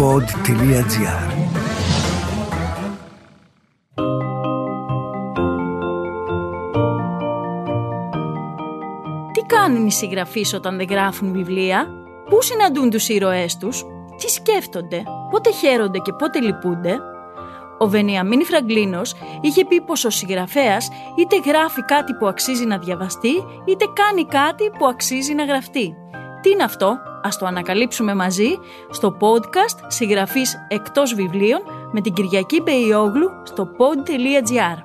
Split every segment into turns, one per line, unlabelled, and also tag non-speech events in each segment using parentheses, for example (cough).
pod.gr
Τι κάνουν οι συγγραφείς όταν δεν γράφουν βιβλία, πού συναντούν τους ήρωές τους, τι σκέφτονται, πότε χαίρονται και πότε λυπούνται; Ο Βενιαμίνη Φραγκλίνος είχε πει πως ο συγγραφέας είτε γράφει κάτι που αξίζει να διαβαστεί, είτε κάνει κάτι που αξίζει να γραφτεί. Τι είναι αυτό, ας το ανακαλύψουμε μαζί στο podcast «Συγγραφής εκτός βιβλίων» με την Κυριακή Μπεϊόγλου στο pod.gr.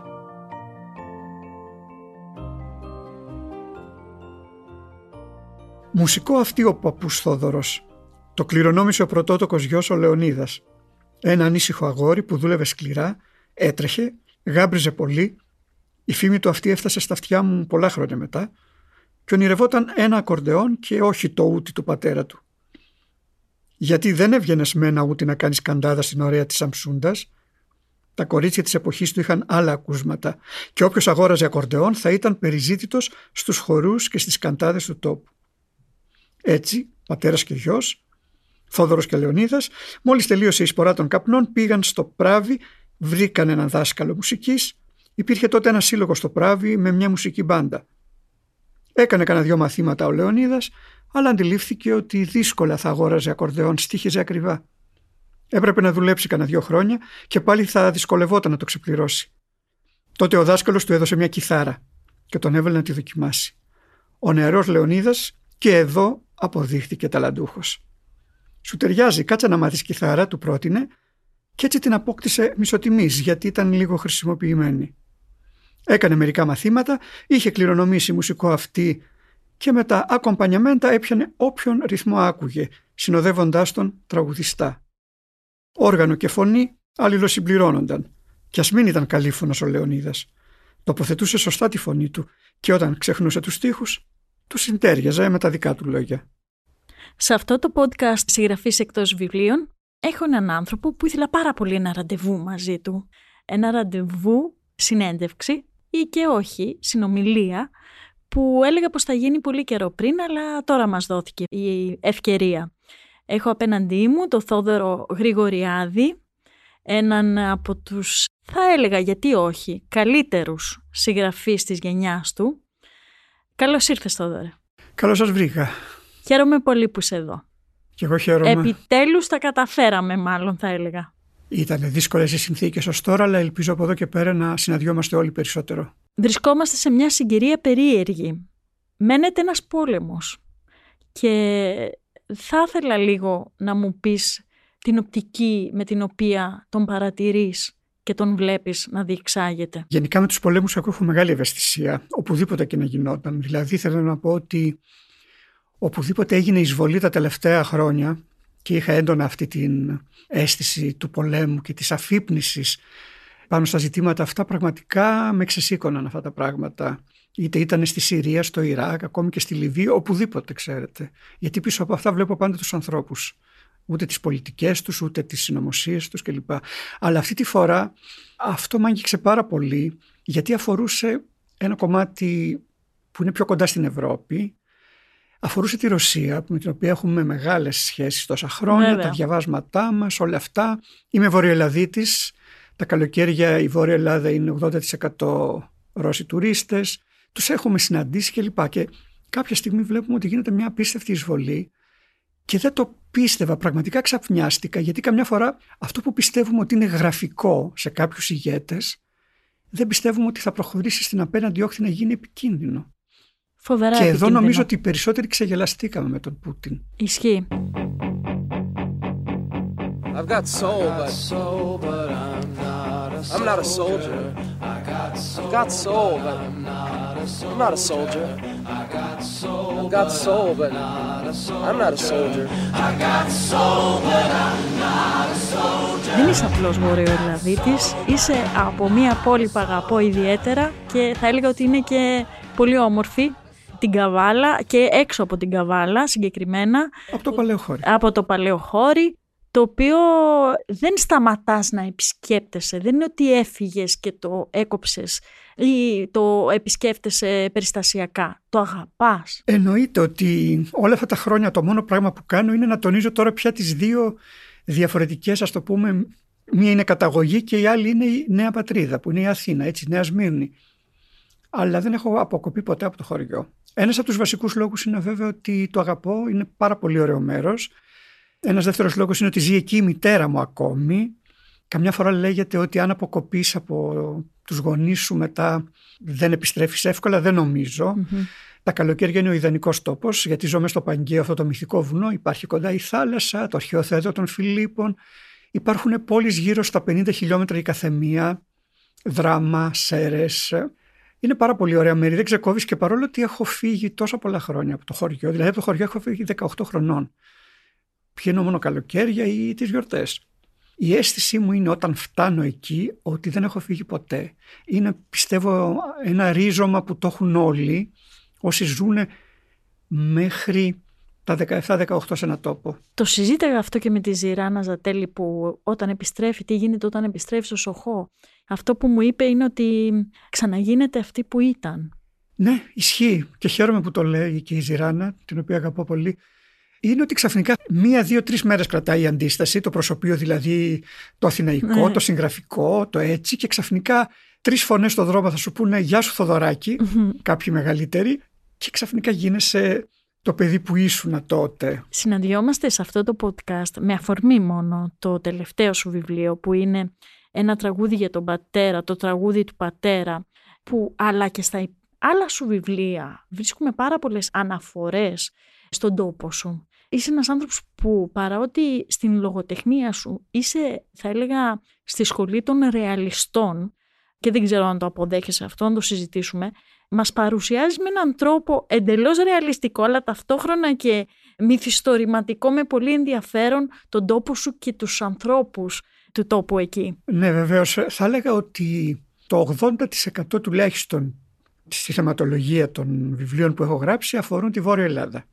Μουσικό αυτή ο παππούς Θόδωρος. Το κληρονόμησε ο πρωτότοκος γιος ο Λεωνίδας. Ένα ανήσυχο αγόρι που δούλευε σκληρά, έτρεχε, γάμπριζε πολύ. Η φήμη του αυτή έφτασε στα αυτιά μου πολλά χρόνια μετά και ονειρευόταν ένα ακορντεόν και όχι το ούτι του πατέρα του. Γιατί δεν έβγαινες με ένα ούτι να κάνεις καντάδα στην ωραία της Αμσούντα. Τα κορίτσια της εποχής του είχαν άλλα ακούσματα και όποιος αγόραζε ακορντεόν θα ήταν περιζήτητος στους χορούς και στις καντάδες του τόπου. Έτσι, πατέρας και γιος, Θόδωρος και Λεωνίδας, μόλις τελείωσε η σπορά των καπνών, πήγαν στο Πράβι, βρήκαν έναν δάσκαλο μουσικής. Υπήρχε τότε ένας σύλλογος στο Πράβι με μια μουσική μπάντα. Έκανε κανένα δυο μαθήματα ο Λεωνίδας, αλλά αντιλήφθηκε ότι δύσκολα θα αγόραζε ακορδεόν, στήχιζε ακριβά. Έπρεπε να δουλέψει κανένα δυο χρόνια και πάλι θα δυσκολευόταν να το ξεπληρώσει. Τότε ο δάσκαλος του έδωσε μια κιθάρα και τον έβαλε να τη δοκιμάσει. Ο νεαρός Λεωνίδας και εδώ αποδείχθηκε ταλαντούχος. Σου ταιριάζει, κάτσε να μάθεις κιθάρα, του πρότεινε, και έτσι την απόκτησε μισοτιμής γιατί ήταν λίγο χρησιμοποιημένη. Έκανε μερικά μαθήματα, είχε κληρονομήσει μουσικό αυτή και με τα ακομπανιαμέντα έπιανε όποιον ρυθμό άκουγε, συνοδεύοντάς τον τραγουδιστά. Όργανο και φωνή αλληλοσυμπληρώνονταν. Κι ας μην ήταν καλήφωνος ο Λεωνίδας. Τοποθετούσε σωστά τη φωνή του και όταν ξεχνούσε τους στίχους, τους συντέριαζε με τα δικά του λόγια.
Σε αυτό το podcast συγγραφής εκτός βιβλίων έχω έναν άνθρωπο που ήθελα πάρα πολύ ένα ραντεβού μαζί του. Ένα ραντεβού, συνέντευξη ή και όχι, συνομιλία που έλεγα πως θα γίνει πολύ καιρό πριν αλλά τώρα μας δόθηκε η ευκαιρία. Έχω απέναντί μου το Θόδωρο Γρηγοριάδη, έναν από τους, θα έλεγα γιατί όχι, καλύτερους συγγραφείς της γενιάς του. Καλώς ήρθες Θόδωρε.
Καλώς σας βρήκα.
Χαίρομαι πολύ που είσαι εδώ.
Και εγώ χαίρομαι.
Επιτέλους τα καταφέραμε μάλλον θα έλεγα.
Ήταν δύσκολες οι συνθήκες ως τώρα, αλλά ελπίζω από εδώ και πέρα να συναντιόμαστε όλοι περισσότερο.
Βρισκόμαστε σε μια συγκυρία περίεργη. Μένεται ένας πόλεμος. Και θα ήθελα λίγο να μου πεις την οπτική με την οποία τον παρατηρείς και τον βλέπεις να διεξάγεται.
Γενικά με τους πολέμους εγώ έχω μεγάλη ευαισθησία, οπουδήποτε και να γινόταν. Δηλαδή θέλω να πω ότι οπουδήποτε έγινε εισβολή τα τελευταία χρόνια και είχα έντονα αυτή την αίσθηση του πολέμου και της αφύπνισης πάνω στα ζητήματα αυτά πραγματικά με ξεσήκωναν αυτά τα πράγματα. Είτε ήταν στη Συρία, στο Ιράκ, ακόμη και στη Λιβύη, οπουδήποτε ξέρετε. Γιατί πίσω από αυτά βλέπω πάντα τους ανθρώπους. Ούτε τις πολιτικές τους, ούτε τις συνωμοσίες τους κλπ. Αλλά αυτή τη φορά αυτό μ' άγγιξε πάρα πολύ γιατί αφορούσε ένα κομμάτι που είναι πιο κοντά στην Ευρώπη αφορούσε τη Ρωσία με την οποία έχουμε μεγάλες σχέσεις τόσα χρόνια,
Βέβαια.
τα διαβάσματά μας, όλα αυτά. Είμαι Βορειοελλαδίτης, τα καλοκαίρια η Βόρεια Ελλάδα είναι 80% Ρώσοι τουρίστες, τους έχουμε συναντήσει κλπ. Και κάποια στιγμή βλέπουμε ότι γίνεται μια απίστευτη εισβολή και δεν το πίστευα, πραγματικά ξαπνιάστηκα γιατί καμιά φορά αυτό που πιστεύουμε ότι είναι γραφικό σε κάποιους ηγέτες δεν πιστεύουμε ότι θα προχωρήσει στην απέναντι όχθη να γίνει επικίνδυνο.
Φοβερά
Και εδώ
επικίνδυνο.
νομίζω ότι οι περισσότεροι ξεγελαστήκαμε με τον Πούτιν.
Ισχύει.
I've got soul, but
soul, but I'm not a
I'm not a soldier.
I got soul,
I've got soul, but
I'm not a
I'm not a soldier.
I got soul,
I've got soul, but I'm not a soldier.
I got soul, but I'm not a soldier.
Δεν είσαι απλώς Βορειοελλαδίτης, είσαι από μια πόλη που αγαπώ ιδιαίτερα και θα έλεγα ότι είναι και πολύ όμορφη, την Καβάλα και έξω από την Καβάλα συγκεκριμένα,
Από το Παλαιοχώρι.
από το Παλαιοχώρι, το οποίο δεν σταματάς να επισκέπτεσαι. Δεν είναι ότι έφυγες και το έκοψες ή το επισκέφτεσαι περιστασιακά. Το αγαπάς.
Εννοείται ότι όλα αυτά τα χρόνια το μόνο πράγμα που κάνω είναι να τονίζω τώρα πια τις δύο διαφορετικές, ας το πούμε, μία είναι καταγωγή και η άλλη είναι η νέα πατρίδα που είναι η Αθήνα, έτσι, η Νέα Σμύρνη. Αλλά δεν έχω αποκοπεί ποτέ από το χωριό. Ένας από τους βασικούς λόγους είναι βέβαια ότι το αγαπώ, είναι πάρα πολύ ωραίο μέρος. Ένας δεύτερος λόγος είναι ότι ζει εκεί η μητέρα μου ακόμη. Καμιά φορά λέγεται ότι αν αποκοπείς από τους γονείς σου μετά δεν επιστρέφεις εύκολα, δεν νομιζω Τα καλοκαίρια είναι ο ιδανικός τόπος, γιατί ζω μέσα στο Παγκαίο, αυτό το μυθικό βουνό. Υπάρχει κοντά η θάλασσα, το αρχαίο θέατρο των Φιλίππων. Υπάρχουν πόλεις γύρω στα 50 χιλιόμετρα η καθεμία, δράμα, σέρες. Είναι πάρα πολύ ωραία μέρη, δεν ξεκόβεις και παρόλο ότι έχω φύγει τόσα πολλά χρόνια από το χωριό, δηλαδή από το χωριό έχω φύγει 18 χρονών. Πηγαίνω μόνο καλοκαίρια ή τις γιορτές. Η αίσθησή μου είναι όταν φτάνω εκεί ότι δεν έχω φύγει ποτέ. Είναι πιστεύω ένα ρίζωμα που το έχουν όλοι όσοι ζουν μέχρι τα 17-18 σε ένα τόπο.
Το συζήταγα αυτό και με τη Ζηράνα Ζατέλη που όταν επιστρέφει, τι γίνεται όταν επιστρέφει στο Σοχό. Αυτό που μου είπε είναι ότι ξαναγίνεται αυτή που ήταν.
Ναι, ισχύει και χαίρομαι που το λέει και η Ζηράνα, την οποία αγαπώ πολύ είναι ότι ξαφνικά μία, δύο, τρεις μέρες κρατάει η αντίσταση, το προσωπείο δηλαδή το αθηναϊκό,
Ναι.
το συγγραφικό, το έτσι, και ξαφνικά τρεις φωνές στο δρόμο θα σου πούνε Γεια σου Θοδωράκη, κάποιοι μεγαλύτεροι, και ξαφνικά γίνεσαι το παιδί που ήσουν τότε.
Συναντιόμαστε σε αυτό το podcast με αφορμή μόνο το τελευταίο σου βιβλίο που είναι ένα τραγούδι για τον πατέρα, το τραγούδι του πατέρα που αλλά και στα άλλα σου βιβλία βρίσκουμε πάρα πολλές αναφορές στον τόπο σου. Είσαι ένας άνθρωπος που παρότι στην λογοτεχνία σου είσαι θα έλεγα στη σχολή των ρεαλιστών και δεν ξέρω αν το αποδέχεσαι αυτό, να το συζητήσουμε, μας παρουσιάζει με έναν τρόπο εντελώς ρεαλιστικό αλλά ταυτόχρονα και μυθιστορηματικό με πολύ ενδιαφέρον τον τόπο σου και τους ανθρώπους του τόπου εκεί.
Ναι, βεβαίως. Θα έλεγα ότι το 80% τουλάχιστον στη θεματολογία των βιβλίων που έχω γράψει αφορούν τη Βόρεια Ελλάδα.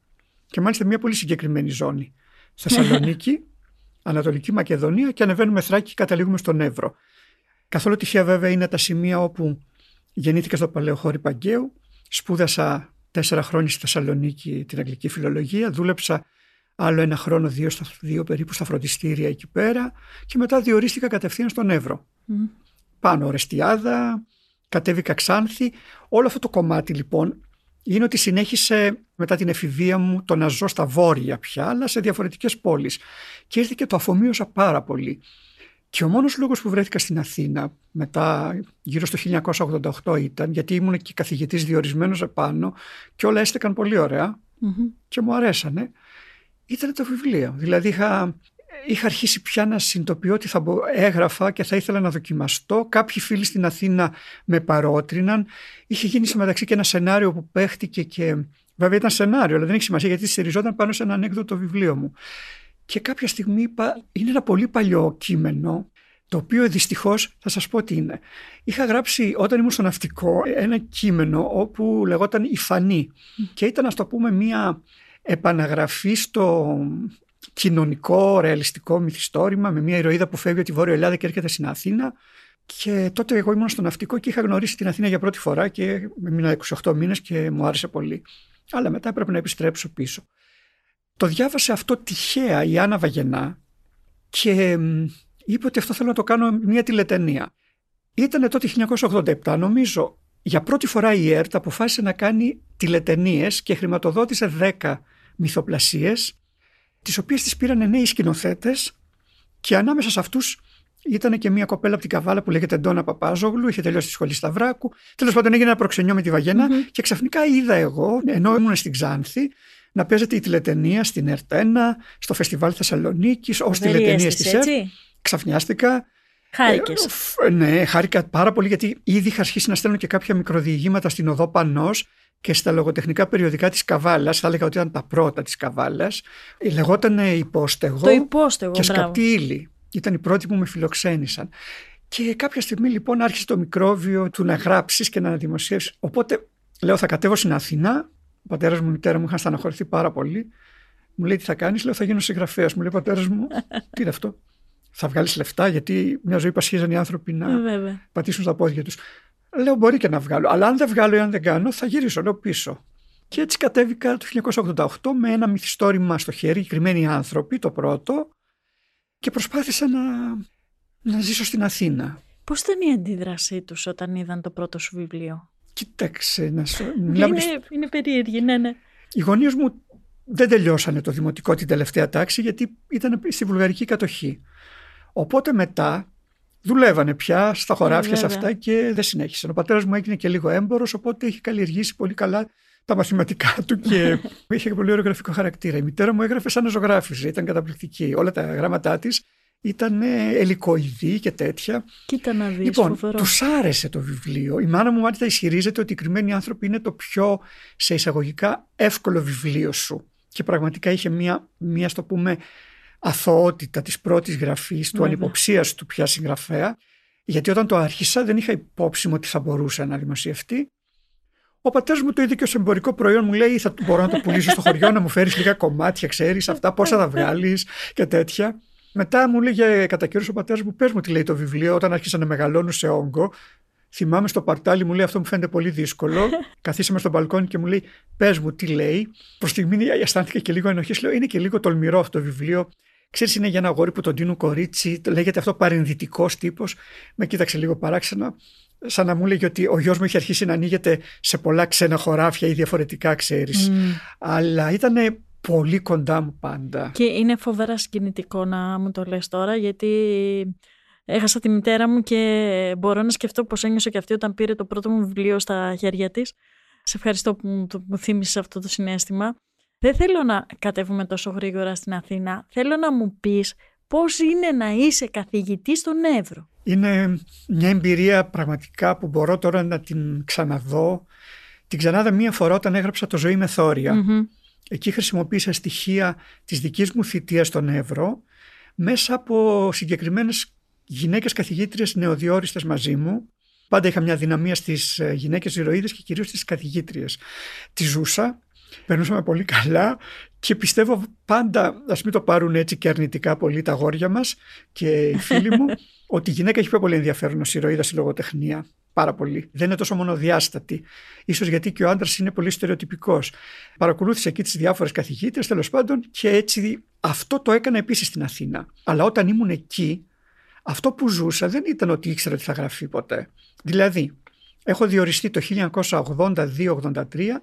Και μάλιστα μια πολύ συγκεκριμένη ζώνη. (laughs) Θεσσαλονίκη, Ανατολική Μακεδονία και ανεβαίνουμε Θράκη και καταλήγουμε στον Εύρο. Καθόλου τυχαία βέβαια είναι τα σημεία όπου γεννήθηκα στο Παλαιοχώρι Παγκαίου, σπούδασα τέσσερα χρόνια στη Θεσσαλονίκη την αγγλική φιλολογία, δούλεψα άλλο ένα χρόνο, δύο, στα, δύο περίπου στα φροντιστήρια εκεί πέρα και μετά διορίστηκα κατευθείαν στον Εύρο. Πάνω Ορεστιάδα, κατέβηκα Ξάνθη. Όλο αυτό το κομμάτι λοιπόν είναι ότι συνέχισε μετά την εφηβεία μου το να ζω στα βόρεια πια, αλλά σε διαφορετικές πόλεις. Και ήρθε και το αφομοίωσα πάρα πολύ. Και ο μόνος λόγος που βρέθηκα στην Αθήνα μετά γύρω στο 1988 ήταν γιατί ήμουν και καθηγητής διορισμένος επάνω και όλα έστεκαν πολύ ωραία και μου αρέσανε ήταν το βιβλίο. Δηλαδή είχα, είχα αρχίσει πια να συνειδητοποιώ ότι θα μπο- έγραφα και θα ήθελα να δοκιμαστώ. Κάποιοι φίλοι στην Αθήνα με παρότριναν. Είχε γίνει σε μεταξύ και ένα σενάριο που παίχτηκε και βέβαια ήταν σενάριο, αλλά δεν έχει σημασία γιατί στηριζόταν πάνω σε ένα ανέκδοτο βιβλίο μου. Και κάποια στιγμή είπα, είναι ένα πολύ παλιό κείμενο, το οποίο δυστυχώς θα σας πω τι είναι. Είχα γράψει όταν ήμουν στο ναυτικό ένα κείμενο όπου λεγόταν Η Φανή. Και ήταν, ας το πούμε, μία επαναγραφή στο κοινωνικό, ρεαλιστικό μυθιστόρημα με μια ηρωίδα που φεύγει από τη Βόρεια Ελλάδα και έρχεται στην Αθήνα. Και τότε εγώ ήμουν στο ναυτικό και είχα γνωρίσει την Αθήνα για πρώτη φορά και μείνα 28 μήνες και μου άρεσε πολύ. Αλλά μετά έπρεπε να επιστρέψω πίσω. Το διάβασε αυτό τυχαία η Άννα Βαγενά και μ, είπε ότι αυτό θέλω να το κάνω μια τηλετενία. Ήταν τότε 1987 νομίζω για πρώτη φορά η ΕΡΤ αποφάσισε να κάνει τηλετενίες και χρηματοδότησε 10 μυθοπλασίες τις οποίες τις πήραν νέοι σκηνοθέτες και ανάμεσα σε αυτούς ήταν και μια κοπέλα από την Καβάλα που λέγεται Ντόνα Παπάζογλου, είχε τελειώσει τη σχολή Σταυράκου. Τέλος πάντων, έγινε ένα προξενιό με τη βαγενα και ξαφνικά είδα εγώ, ενώ ήμουν στην Ξάνθη, να παίζεται η τηλετενία στην ΕΡΤ1, στο Φεστιβάλ Θεσσαλονίκης, ως
Φοβερή
τηλετενία
αίσθηση,
της ΕΡΤ.
έτσι;
Ξαφνιάστηκα.
Χάρηκες.
Ε, φ- ναι, χάρηκα πάρα πολύ γιατί ήδη είχα αρχίσει να στέλνω και κάποια μικροδιηγήματα στην οδό Πανός και στα λογοτεχνικά περιοδικά της Καβάλας, θα έλεγα ότι ήταν τα πρώτα της Καβάλας, λεγόταν υπόστεγο
Το υπόστεγο,
και
μπράβο.
σκαπτή ύλη. Ήταν οι πρώτοι που με φιλοξένησαν. Και κάποια στιγμή λοιπόν άρχισε το μικρόβιο του να γράψεις και να δημοσιεύσεις. Οπότε λέω θα κατέβω στην Αθήνα, ο πατέρας μου, η μητέρα μου είχαν στεναχωρηθεί πάρα πολύ. Μου λέει τι θα κάνεις, λέω θα γίνω συγγραφέας. Μου λέει ο πατέρας μου, (laughs) τι είναι αυτό; Θα βγάλεις λεφτά γιατί μια ζωή πασχίζαν οι άνθρωποι να
Ε, Βέβαια.
πατήσουν στα πόδια τους. Λέω μπορεί και να βγάλω, αλλά αν δεν βγάλω ή αν δεν κάνω θα γυρίσω λέω πίσω. Και έτσι κατέβηκα το 1988 με ένα μυθιστόρημα στο χέρι, κρυμμένοι άνθρωποι, το πρώτο, και προσπάθησα να, να ζήσω στην Αθήνα.
Πώς ήταν η αντίδρασή τους όταν είδαν το πρώτο σου βιβλίο;
Κοίταξε, να σου... μιλάμε
Είναι, είναι περίεργη, ναι, ναι.
Οι γονείς μου δεν τελειώσανε το δημοτικό την τελευταία τάξη γιατί ήταν στη βουλγαρική κατοχή. Οπότε μετά δουλεύανε πια στα χωράφια σε
βέβαια.
αυτά και δεν συνέχισαν. Ο πατέρας μου έγινε και λίγο έμπορος οπότε είχε καλλιεργήσει πολύ καλά τα μαθηματικά του και (laughs) είχε πολύ ωραίο γραφικό χαρακτήρα. Η μητέρα μου έγραφε σαν να ζωγράφιζε, ήταν καταπληκτική. Όλα τα γράμματά της ήταν ε, ελικοειδή και τέτοια.
Κοίτα να δεις,
Λοιπόν,
φοβερό.
τους άρεσε το βιβλίο. Η μάνα μου μάλιστα ισχυρίζεται ότι οι κρυμμένοι άνθρωποι είναι το πιο σε εισαγωγικά εύκολο βιβλίο σου. Και πραγματικά είχε μία, μία στο πούμε, αθωότητα της πρώτης γραφής, του
Βέβαια.
ανυποψίας του πια συγγραφέα. Γιατί όταν το άρχισα δεν είχα υπόψη μου ότι θα μπορούσε να δημοσιευτεί. Ο πατέρας μου το είδε και ως εμπορικό προϊόν. Μου λέει: Θα μπορώ να το πουλήσω στο χωριό, να μου φέρεις λίγα κομμάτια, ξέρεις αυτά, πόσα θα βγάλεις και τέτοια. Μετά μου λέγε κατά καιρούς ο πατέρας μου: Πες μου τι λέει το βιβλίο, όταν άρχισα να μεγαλώνω σε όγκο. Θυμάμαι στο παρτάλι μου λέει: Αυτό μου φαίνεται πολύ δύσκολο. (laughs) Καθίσαμε στο μπαλκόνι και μου λέει: Πες μου τι λέει. Προς στιγμή αισθάνθηκα και λίγο ενοχής. Λέω: Είναι και λίγο τολμηρό αυτό το βιβλίο. Ξέρεις είναι για ένα αγόρι που τον τίνουν κορίτσι, λέγεται αυτό παρενδυτικός τύπος. Με κοίταξε λίγο παράξενο σαν να μου έλεγε ότι ο γιος μου είχε αρχίσει να ανοίγεται σε πολλά ξένα χωράφια ή διαφορετικά ξέρεις.
Μμ.
Αλλά ήταν πολύ κοντά μου πάντα.
Και είναι φοβερά συγκινητικό να μου το λες τώρα γιατί έχασα τη μητέρα μου και μπορώ να σκεφτώ πώς ένιωσε και αυτή όταν πήρε το πρώτο μου βιβλίο στα χέρια της. Σε ευχαριστώ που μου, το, μου θύμισες αυτό το συνέστημα. Δεν θέλω να κατέβουμε τόσο γρήγορα στην Αθήνα. Θέλω να μου πεις πώς είναι να είσαι καθηγητής στον Εύρο.
Είναι μια εμπειρία πραγματικά που μπορώ τώρα να την ξαναδώ. Την ξανάδα μία φορά όταν έγραψα το «Ζωή με θόρια».
Μμμ.
Εκεί χρησιμοποίησα στοιχεία της δικής μου θητείας στον Εύρο μέσα από συγκεκριμένες γυναίκες καθηγήτριες νεοδιόριστες μαζί μου. Πάντα είχα μια δυναμία στις ε, γυναίκες ηρωίδες και κυρίως στις καθηγήτριες. Τη ζούσα, περνούσαμε πολύ καλά και πιστεύω πάντα, ας μην το πάρουν έτσι και αρνητικά πολύ τα αγόρια μας και οι φίλοι μου, (laughs) ότι η γυναίκα έχει πιο πολύ ενδιαφέρον ως ηρωίδα στη λογοτεχνία. Πάρα πολύ. Δεν είναι τόσο μονοδιάστατη. Ίσως γιατί και ο άντρας είναι πολύ στερεοτυπικός. Παρακολούθησε εκεί τις διάφορες καθηγήτρες τέλος πάντων και έτσι αυτό το έκανα επίσης στην Αθήνα. Αλλά όταν ήμουν εκεί, αυτό που ζούσα δεν ήταν ότι ήξερα ότι θα γραφεί ποτέ. Δηλαδή, έχω διοριστεί το 1982-83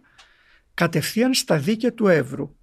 κατευθείαν στα δίκαια του Εύρου.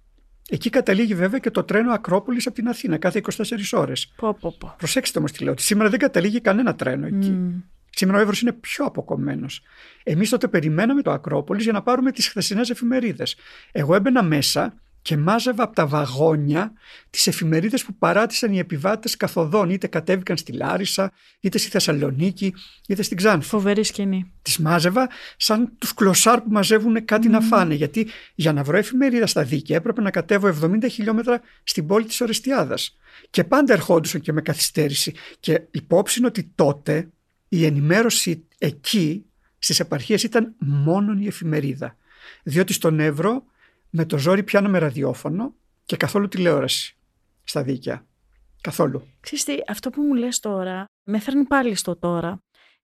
Εκεί καταλήγει βέβαια και το τρένο Ακρόπολης από την Αθήνα κάθε 24 ώρες.
Πω, πω, πω.
Προσέξτε όμως τι λέω, ότι σήμερα δεν καταλήγει κανένα τρένο εκεί.
Μμ.
Σήμερα ο Εύρος είναι πιο αποκομμένος. Εμείς τότε περιμέναμε το Ακρόπολης για να πάρουμε τις χθεσινές εφημερίδες. Εγώ έμπαινα μέσα και μάζευα από τα βαγόνια τις εφημερίδες που παράτησαν οι επιβάτες καθοδόν. Είτε κατέβηκαν στη Λάρισα, είτε στη Θεσσαλονίκη, είτε στην Ξάνθη.
Φοβερή σκηνή.
Τις μάζευα σαν τους κλωσάρ που μαζεύουν κάτι να φάνε. Γιατί για να βρω εφημερίδα στα δίκαια έπρεπε να κατέβω 70 χιλιόμετρα στην πόλη της Ορεστιάδας. Και πάντα ερχόντουσαν και με καθυστέρηση. Και υπόψη είναι ότι τότε η ενημέρωση εκεί στις επαρχίες ήταν μόνο η εφημερίδα. Διότι στον Εύρο με το ζόρι πιάναμε ραδιόφωνο και καθόλου τηλεόραση στα δίκαια. Καθόλου.
Ξέρεις τι, αυτό που μου λες τώρα με φέρνει πάλι στο τώρα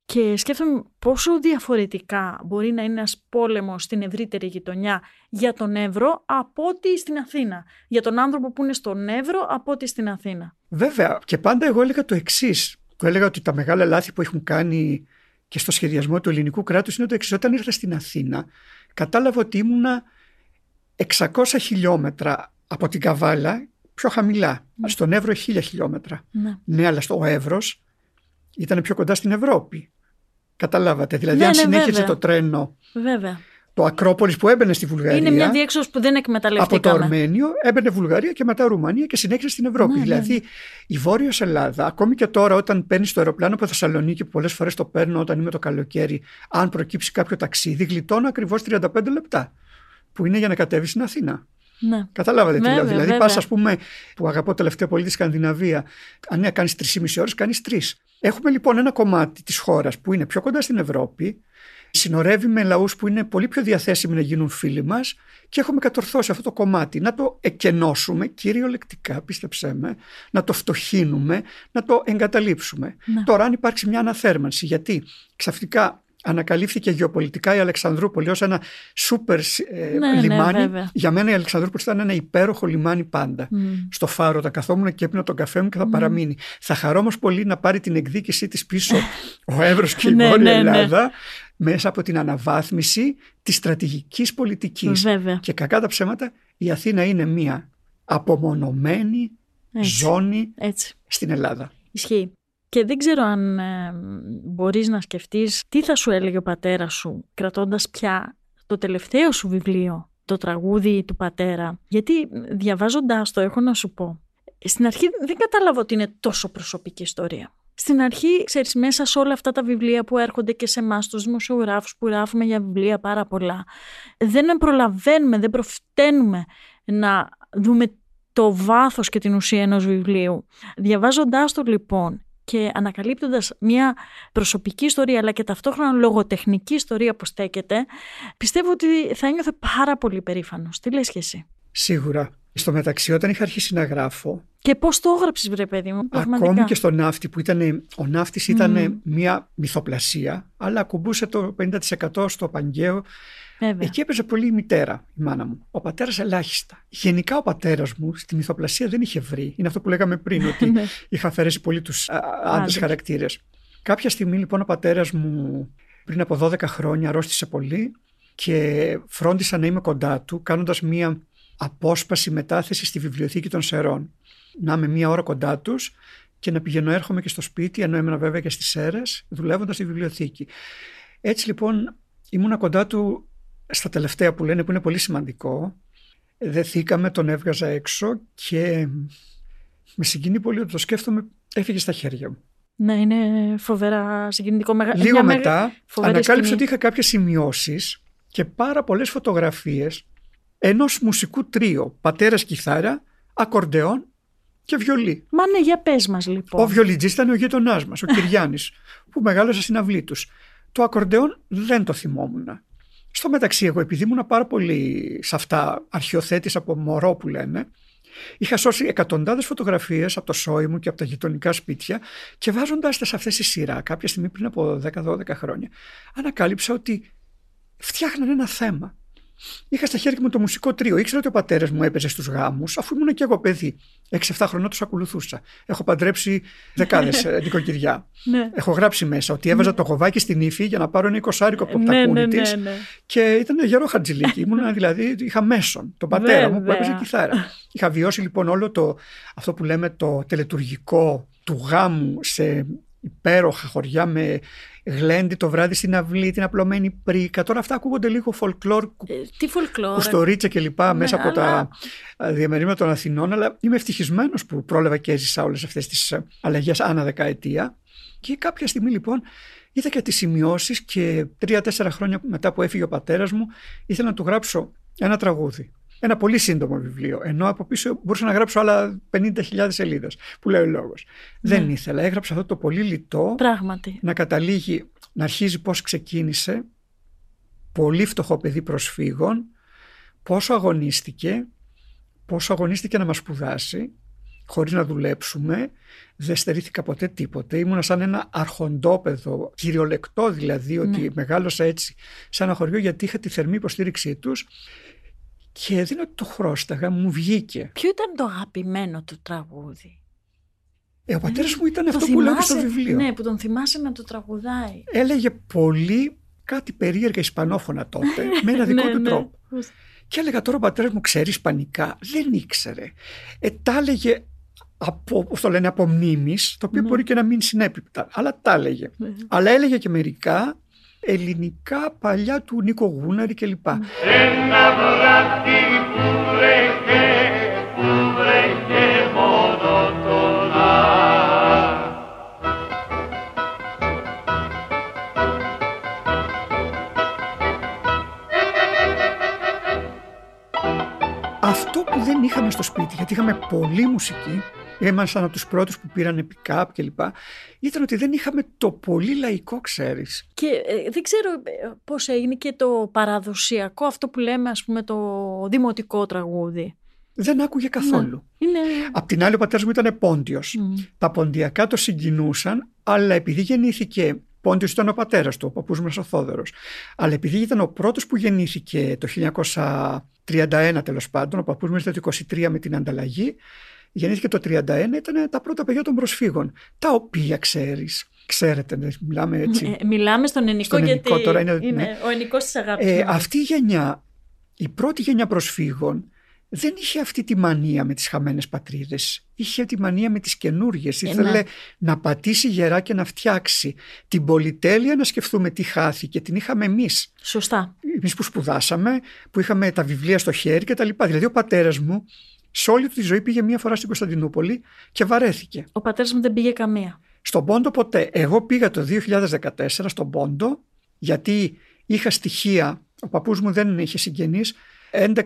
και σκέφτομαι πόσο διαφορετικά μπορεί να είναι ένας πόλεμος στην ευρύτερη γειτονιά για τον Εύρο από ότι στην Αθήνα. Για τον άνθρωπο που είναι στον Εύρο από ότι στην Αθήνα.
Βέβαια και πάντα εγώ έλεγα το εξής. Που έλεγα ότι τα μεγάλα λάθη που έχουν κάνει και στο σχεδιασμό του ελληνικού κράτους είναι το εξής. Όταν ήρθα στην Αθήνα κατάλαβα ότι ήμουνα 600 χιλιόμετρα από την Καβάλα πιο χαμηλά. Στον Εύρο 1000 χιλιόμετρα.
Ναι.
Ναι, αλλά στο Εύρος ήταν πιο κοντά στην Ευρώπη. Καταλάβατε. Δηλαδή,
Ναι,
αν
ναι,
συνέχιζε
βέβαια.
το τρένο
Βέβαια.
Το Ακρόπολης που έμπαινε στη Βουλγαρία.
Είναι μια διέξοδος που δεν
από το
εκμεταλλευτήκαμε.
Αρμένιο έμπαινε Βουλγαρία και μετά Ρουμανία και συνέχισε στην Ευρώπη.
Ναι,
δηλαδή η Βόρειος Ελλάδα, ακόμη και τώρα όταν παίρνει το αεροπλάνο από Θεσσαλονίκη, που πολλές φορές το παίρνω όταν είμαι το καλοκαίρι, αν προκύψει κάποιο ταξίδι, γλιτώνω ακριβώς 35 λεπτά. Που είναι για να κατέβεις στην Αθήνα.
Ναι.
Καταλάβατε τι
Βέβαια,
λέω. Δηλαδή,
βέβαια.
πας, ας πούμε, που αγαπώ τελευταία πολύ τη Σκανδιναβία, αν ναι, κάνεις 3,5 ώρες, κάνεις 3. Έχουμε λοιπόν ένα κομμάτι της χώρας που είναι πιο κοντά στην Ευρώπη, συνορεύει με λαούς που είναι πολύ πιο διαθέσιμοι να γίνουν φίλοι μας και έχουμε κατορθώσει αυτό το κομμάτι να το εκενώσουμε κυριολεκτικά, πίστεψέ με, να το φτωχύνουμε, να το εγκαταλείψουμε.
Ναι.
Τώρα, αν υπάρξει μια αναθέρμανση, γιατί ξαφνικά ανακαλύφθηκε γεωπολιτικά η Αλεξανδρούπολη ως ένα σούπερ ε,
Ναι, ναι,
λιμάνι.
βέβαια.
Για μένα η Αλεξανδρούπολη ήταν ένα υπέροχο λιμάνι πάντα.
Μμ.
Στο φάρο τα καθόμουν και έπινα τον καφέ μου και θα παραμείνει. Θα χαρώ όμως πολύ να πάρει την εκδίκησή της πίσω (laughs) ο Εύρος και η
Ναι,
Βόρεια
ναι, ναι.
Ελλάδα μέσα από την αναβάθμιση της στρατηγικής πολιτικής.
Βέβαια.
Και κακά τα ψέματα η Αθήνα είναι μια απομονωμένη
Έτσι.
ζώνη
Έτσι.
στην Ελλάδα.
Ισχύει. Και δεν ξέρω αν ε, μπορείς να σκεφτείς τι θα σου έλεγε ο πατέρας σου κρατώντας πια το τελευταίο σου βιβλίο, το τραγούδι του πατέρα. Γιατί διαβάζοντάς το έχω να σου πω. Στην αρχή δεν κατάλαβα ότι είναι τόσο προσωπική ιστορία. Στην αρχή, ξέρεις, μέσα σε όλα αυτά τα βιβλία που έρχονται και σε εμάς τους δημοσιογράφους που γράφουμε για βιβλία πάρα πολλά, δεν προλαβαίνουμε, δεν προφταίνουμε να δούμε το βάθος και την ουσία ενός βιβλίου. Διαβάζοντάς το λοιπόν και ανακαλύπτοντας μια προσωπική ιστορία αλλά και ταυτόχρονα λογοτεχνική ιστορία που στέκεται, πιστεύω ότι θα νιώθε πάρα πολύ περήφανος. Τι λες και εσύ;
Σίγουρα. Στο μεταξύ, όταν είχα αρχίσει να γράφω,
Και πώς το έγραψες βρε παιδί μου, πραγματικά;
ακόμη και στο ναύτη που ήταν, ο ναύτης ήταν
Μμμ.
μια μυθοπλασία, αλλά ακουμπούσε το 50% στο Παγκαίο.
Βέβαια.
Εκεί έπαιζε πολύ η μητέρα, η μάνα μου. Ο πατέρας ελάχιστα. Γενικά ο πατέρας μου στη μυθοπλασία δεν είχε βρει. Είναι αυτό που λέγαμε πριν, ότι (laughs)
Ναι.
είχα αφαιρέσει πολύ τους α, άντρες
Άντρες.
χαρακτήρες. Κάποια στιγμή λοιπόν ο πατέρας μου πριν από 12 χρόνια αρρώστησε πολύ και φρόντισα να είμαι κοντά του κάνοντας μία απόσπαση μετάθεση στη βιβλιοθήκη των Σερών. Να είμαι μία ώρα κοντά τους και να πηγαίνω έρχομαι και στο σπίτι, ενώ έμενα βέβαια και στις Σέρες, δουλεύοντας στη βιβλιοθήκη. Έτσι λοιπόν ήμουνα κοντά του στα τελευταία που λένε που είναι πολύ σημαντικό. Δεθήκαμε, τον έβγαζα έξω και με συγκινεί πολύ ότι το σκέφτομαι έφυγε στα χέρια μου.
Ναι, είναι φοβερά συγκινητικό. Μεγα...
Λίγο
μια μεγα-
μετά
φοβερή
ανακάλυψα
σκηνή.
ότι είχα κάποιες σημειώσεις και πάρα πολλές φωτογραφίες ενός μουσικού τρίο, πατέρας κιθάρα, ακορντεόν και βιολί.
Μα ναι, για πες μας λοιπόν.
Ο βιολιτζής ήταν ο γείτονά μας, ο Κυριάννης, που μεγάλωσε στην αυλή τους. Το ακορντεόν δεν το θυμόμουν. Στο μεταξύ, εγώ επειδή ήμουν πάρα πολύ σε αυτά αρχιοθέτης από μωρό που λένε, είχα σώσει εκατοντάδες φωτογραφίες από το σόι μου και από τα γειτονικά σπίτια και βάζοντας τα σε αυτές τη σειρά κάποια στιγμή πριν από 10-12 χρόνια, ανακάλυψα ότι φτιάχναν ένα θέμα. Είχα στα χέρια μου το μουσικό τρίο. Ήξερα ότι ο πατέρας μου έπαιζε στους γάμους, αφού ήμουν και εγώ παιδί. 6-7 χρονών τους ακολουθούσα. Έχω παντρέψει δεκάδες (laughs) νοικοκυριά.
Ναι.
Έχω γράψει μέσα ότι έβαζα το γοβάκι στην ύφη για να πάρω ένα εικοσάρικο από το
Ναι,
τακούνι
ναι,
της
ναι, ναι.
Και ήταν γερό χατζηλίκι. (laughs) Ήμουν δηλαδή, είχα μέσον τον πατέρα μου που
Βέβαια.
έπαιζε κιθάρα. Είχα βιώσει λοιπόν όλο το, αυτό που λέμε το τελετουργικό του γάμου σε υπέροχα χωριά με γλέντι το βράδυ στην αυλή, την απλωμένη πρίκα. Τώρα αυτά ακούγονται λίγο folklore,
Ε, τι folklore;
κουστορίτσα και λοιπά μέσα από
Ναι, αλλά-
τα ε, διαμερίσματα των Αθηνών, αλλά είμαι ευτυχισμένος που πρόλαβα και έζησα όλες αυτές τις αλλαγές ανά δεκαετία. Και κάποια στιγμή λοιπόν είδα και τις σημειώσεις και τρία-τέσσερα χρόνια μετά που έφυγε ο πατέρας μου, ήθελα να του γράψω ένα τραγούδι. Ένα πολύ σύντομο βιβλίο. Ενώ από πίσω μπορούσα να γράψω άλλα 50.000 σελίδες, που λέει ο λόγος. Δεν ήθελα. Έγραψα αυτό το πολύ λιτό
Πράγματι.
να καταλήγει, να αρχίζει πώς ξεκίνησε, πολύ φτωχό παιδί προσφύγων, πόσο αγωνίστηκε, πόσο αγωνίστηκε να μας σπουδάσει, χωρίς να δουλέψουμε, δεν στερήθηκα ποτέ τίποτε. Ήμουνα σαν ένα αρχοντόπεδο, κυριολεκτό δηλαδή, ότι μεγάλωσα έτσι σε ένα χωριό γιατί είχα τη θερμή υποστήριξή τους και δεν είναι ότι το χρώσταγα, μου βγήκε.
Ποιο ήταν το αγαπημένο του τραγούδι;
Ε, ο πατέρας μου ήταν
Το
αυτό που λέω και στο
θυμάσαι-
βιβλίο.
Ναι, που τον θυμάσαι να το τραγουδάει.
έλεγε πολύ κάτι περίεργα ισπανόφωνα τότε, (laughs) με ένα δικό
Ναι,
του
ναι.
τρόπο. Και έλεγα τώρα ο πατέρας μου ξέρει ισπανικά. Δεν ήξερε. Ε, τα έλεγε από, πώς το λένε, από μνήμης, το οποίο
Ναι.
μπορεί και να μην συνέπιπτα, αλλά τα έλεγε. Αλλά έλεγε και μερικά ελληνικά παλιά του Νίκο Γούναρη κλπ.
Ένα βράδυ που βρέχε, που βρέχε μονοτονά.
Αυτό που δεν είχαμε στο σπίτι, γιατί είχαμε πολλή μουσική, ήμασταν από τους πρώτους που πήραν pick-up κλπ, ήταν ότι δεν είχαμε το πολύ λαϊκό, ξέρεις.
Και ε, δεν ξέρω ε, πώς έγινε και το παραδοσιακό, αυτό που λέμε ας πούμε το δημοτικό τραγούδι.
Δεν άκουγε καθόλου.
Είναι...
Απ' την άλλη ο πατέρας μου ήταν πόντιος.
Μμ.
Τα ποντιακά το συγκινούσαν, αλλά επειδή γεννήθηκε Πόντιος ήταν ο πατέρας του, ο παππούς μας ο Θόδωρος. Αλλά επειδή ήταν ο πρώτος που γεννήθηκε το 1931 τέλος πάντων, ο παππούς μας ήταν το 23 με την ανταλλαγή, γεννήθηκε το 31, ήταν τα πρώτα παιδιά των προσφύγων. Τα οποία ξέρεις, ξέρετε, ναι, μιλάμε έτσι.
Ε, μιλάμε στον ενικό
Στον
γιατί
ενικό τώρα είναι-
είναι
ναι.
ο ενικός της αγάπης.
Ε,
μας.
αυτή η γενιά, η πρώτη γενιά προσφύγων, δεν είχε αυτή τη μανία με τις χαμένες πατρίδες. Είχε τη μανία με τις καινούργιες.
Ε,
Ήθελε
ναι.
να πατήσει γερά και να φτιάξει. Την πολυτέλεια να σκεφτούμε τι χάθηκε. Την είχαμε εμείς.
Σωστά.
Εμείς που σπουδάσαμε, που είχαμε τα βιβλία στο χέρι κτλ. Δηλαδή ο πατέρας μου σε όλη του τη ζωή πήγε μία φορά στην Κωνσταντινούπολη και βαρέθηκε.
Ο πατέρας μου δεν πήγε καμία.
Στον Πόντο ποτέ. Εγώ πήγα το 2014 στον Πόντο γιατί είχα στοιχεία, ο παππούς μου δεν είχε συγγενείς, 11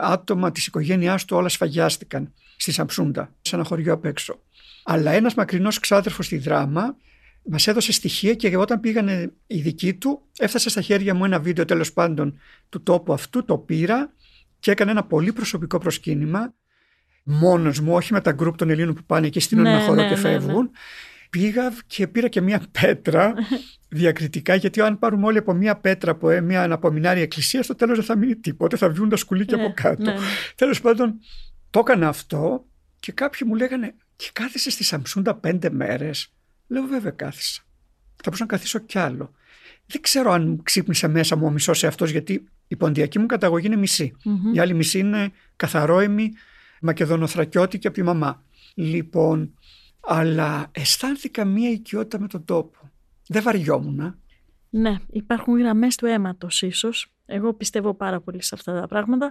άτομα της οικογένειάς του όλα σφαγιάστηκαν στη Σαμψούντα, σε ένα χωριό απ' έξω. Αλλά ένας μακρινός ξάδερφος στη δράμα μας έδωσε στοιχεία και όταν πήγανε οι δικοί του έφτασε στα χέρια μου ένα βίντεο τέλος πάντων του τόπου αυτού, το πήρα και έκανε ένα πολύ προσωπικό προσκύνημα μόνος μου, όχι με τα γκρουπ των Ελλήνων που πάνε και στείλουν
Ναι,
ένα χορό
ναι,
και
ναι,
φεύγουν. Πήγα και πήρα και μία πέτρα (laughs) διακριτικά, γιατί αν πάρουμε όλοι από μία πέτρα από ε, μία αναπομεινάρια εκκλησία, στο τέλος δεν θα μείνει τίποτα, θα βγουν τα σκουλίκια
Ναι,
από κάτω.
ναι, ναι.
Τέλος πάντων, το έκανα αυτό και κάποιοι μου λέγανε «Και κάθεσαι στη Σαμσούντα πέντε μέρες». Λέω «Βέβαια κάθισα. Θα μπορούσα να καθίσω κι άλλο». Δεν ξέρω αν ξύπνησε μέσα μου ο μισός εαυτός γιατί η ποντιακή μου καταγωγή είναι μισή.
Μμμ.
Η άλλη μισή είναι καθαρόιμη, μακεδονοθρακιώτικη από τη μαμά. Λοιπόν, αλλά αισθάνθηκα μία οικειότητα με τον τόπο. Δεν βαριόμουν.
Ναι, υπάρχουν γραμμές του αίματος ίσως. Εγώ πιστεύω πάρα πολύ σε αυτά τα πράγματα.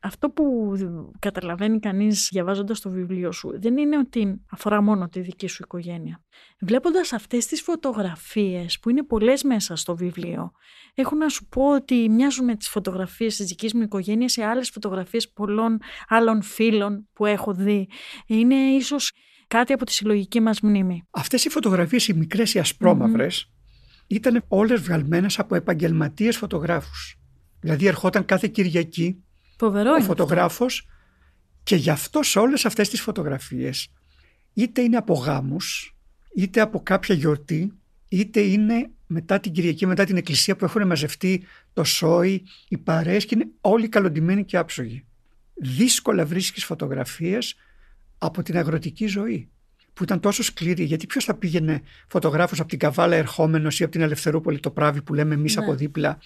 Αυτό που καταλαβαίνει κανείς διαβάζοντας το βιβλίο σου δεν είναι ότι αφορά μόνο τη δική σου οικογένεια. Βλέποντας αυτές τις φωτογραφίες που είναι πολλές μέσα στο βιβλίο, έχω να σου πω ότι μοιάζουν με τις φωτογραφίες της δικής μου οικογένειας σε άλλες φωτογραφίες πολλών άλλων φίλων που έχω δει. Είναι ίσως κάτι από τη συλλογική μας μνήμη.
Αυτές οι φωτογραφίες, οι μικρές, οι ασπρόμαυρες, ήταν όλες βγαλμένες από επαγγελματίες φωτογράφους. Δηλαδή ερχόταν κάθε Κυριακή
Φοβερό
ο
είναι.
φωτογράφος και γι' αυτό σε όλες αυτές τις φωτογραφίες είτε είναι από γάμους, είτε από κάποια γιορτή, είτε είναι μετά την Κυριακή, μετά την εκκλησία που έχουν μαζευτεί το σόι, οι παρέες και είναι όλοι καλοντημένοι και άψογοι. Δύσκολα βρίσκεις φωτογραφίες από την αγροτική ζωή που ήταν τόσο σκληρή. Γιατί ποιος θα πήγαινε φωτογράφος από την Καβάλα ερχόμενος ή από την Ελευθερούπολη το πράβι που λέμε εμείς
Ναι.
από δίπλα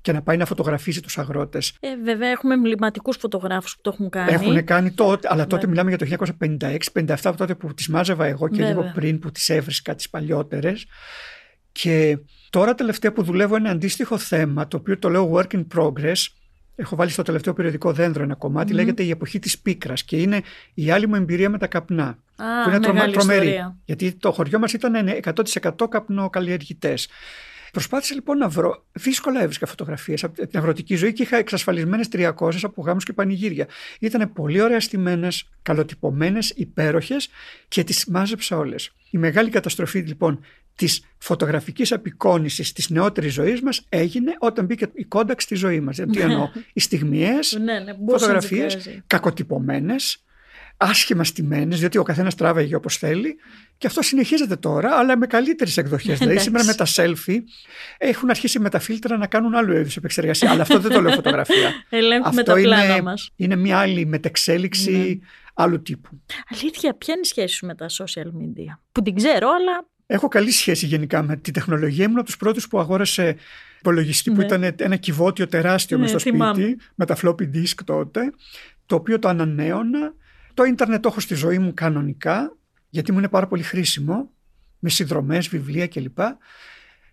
και να πάει να φωτογραφίσει τους αγρότες;
Ε, βέβαια έχουμε εμβληματικούς φωτογράφους που το έχουν κάνει.
Έχουν κάνει τότε, αλλά τότε
Ναι.
μιλάμε για το 1956-57 από τότε που τις μάζευα εγώ και
Βέβαια.
λίγο πριν που τις έβρισκα τις παλιότερες. Και τώρα τελευταία που δουλεύω ένα αντίστοιχο θέμα, το οποίο το λέω work in progress, έχω βάλει στο τελευταίο περιοδικό δέντρο ένα κομμάτι,
Μμμ.
λέγεται η εποχή της πίκρας και είναι η άλλη μου εμπειρία με τα καπνά.
Α,
που είναι τρομα-
μεγάλη
τρομερή.
ιστορία.
Γιατί το χωριό μας ήταν 100% καπνοκαλλιεργητές. Προσπάθησα λοιπόν να βρω. Δύσκολα έβρισκα φωτογραφίες από την αγροτική ζωή και είχα εξασφαλισμένες 300 από γάμους και πανηγύρια. Ήταν πολύ ωραία στημένε, καλοτυπωμένες, υπέροχες και τις μάζεψα όλες. Η μεγάλη καταστροφή λοιπόν της φωτογραφικής απεικόνησης της νεότερης ζωής μας έγινε όταν μπήκε η κόνταξ στη ζωή μας. Τι (laughs) εννοώ, οι στιγμιές,
Ναι, ναι, μπορούσε να
φωτογραφίες
δικάζει.
κακοτυπωμένες, άσχημα στημένες, διότι ο καθένας τράβαγε όπως θέλει. Και αυτό συνεχίζεται τώρα, αλλά με καλύτερες εκδοχές. δηλαδή,
Εντάξει.
σήμερα με τα selfie έχουν αρχίσει με τα φίλτρα να κάνουν άλλου είδους επεξεργασία. αλλά αυτό δεν το λέω φωτογραφία. (laughs)
Ελέγχουμε
αυτό
τα πλάνα
είναι,
μας.
είναι μια άλλη μετεξέλιξη
Ναι.
άλλου τύπου.
Αλήθεια, ποια είναι η σχέση σου με τα social media; Που την ξέρω, αλλά
Έχω καλή σχέση γενικά με τη τεχνολογία. Ήμουν από τους πρώτους που αγόρασε υπολογιστή που
Ναι.
ήταν ένα κυβότιο τεράστιο
Ναι,
μες στο
θυμάμαι.
σπίτι, με τα floppy disk τότε, το οποίο το ανανέωνα. Το ίντερνετ το έχω στη ζωή μου κανονικά, γιατί μου είναι πάρα πολύ χρήσιμο, με συνδρομές, βιβλία κλπ.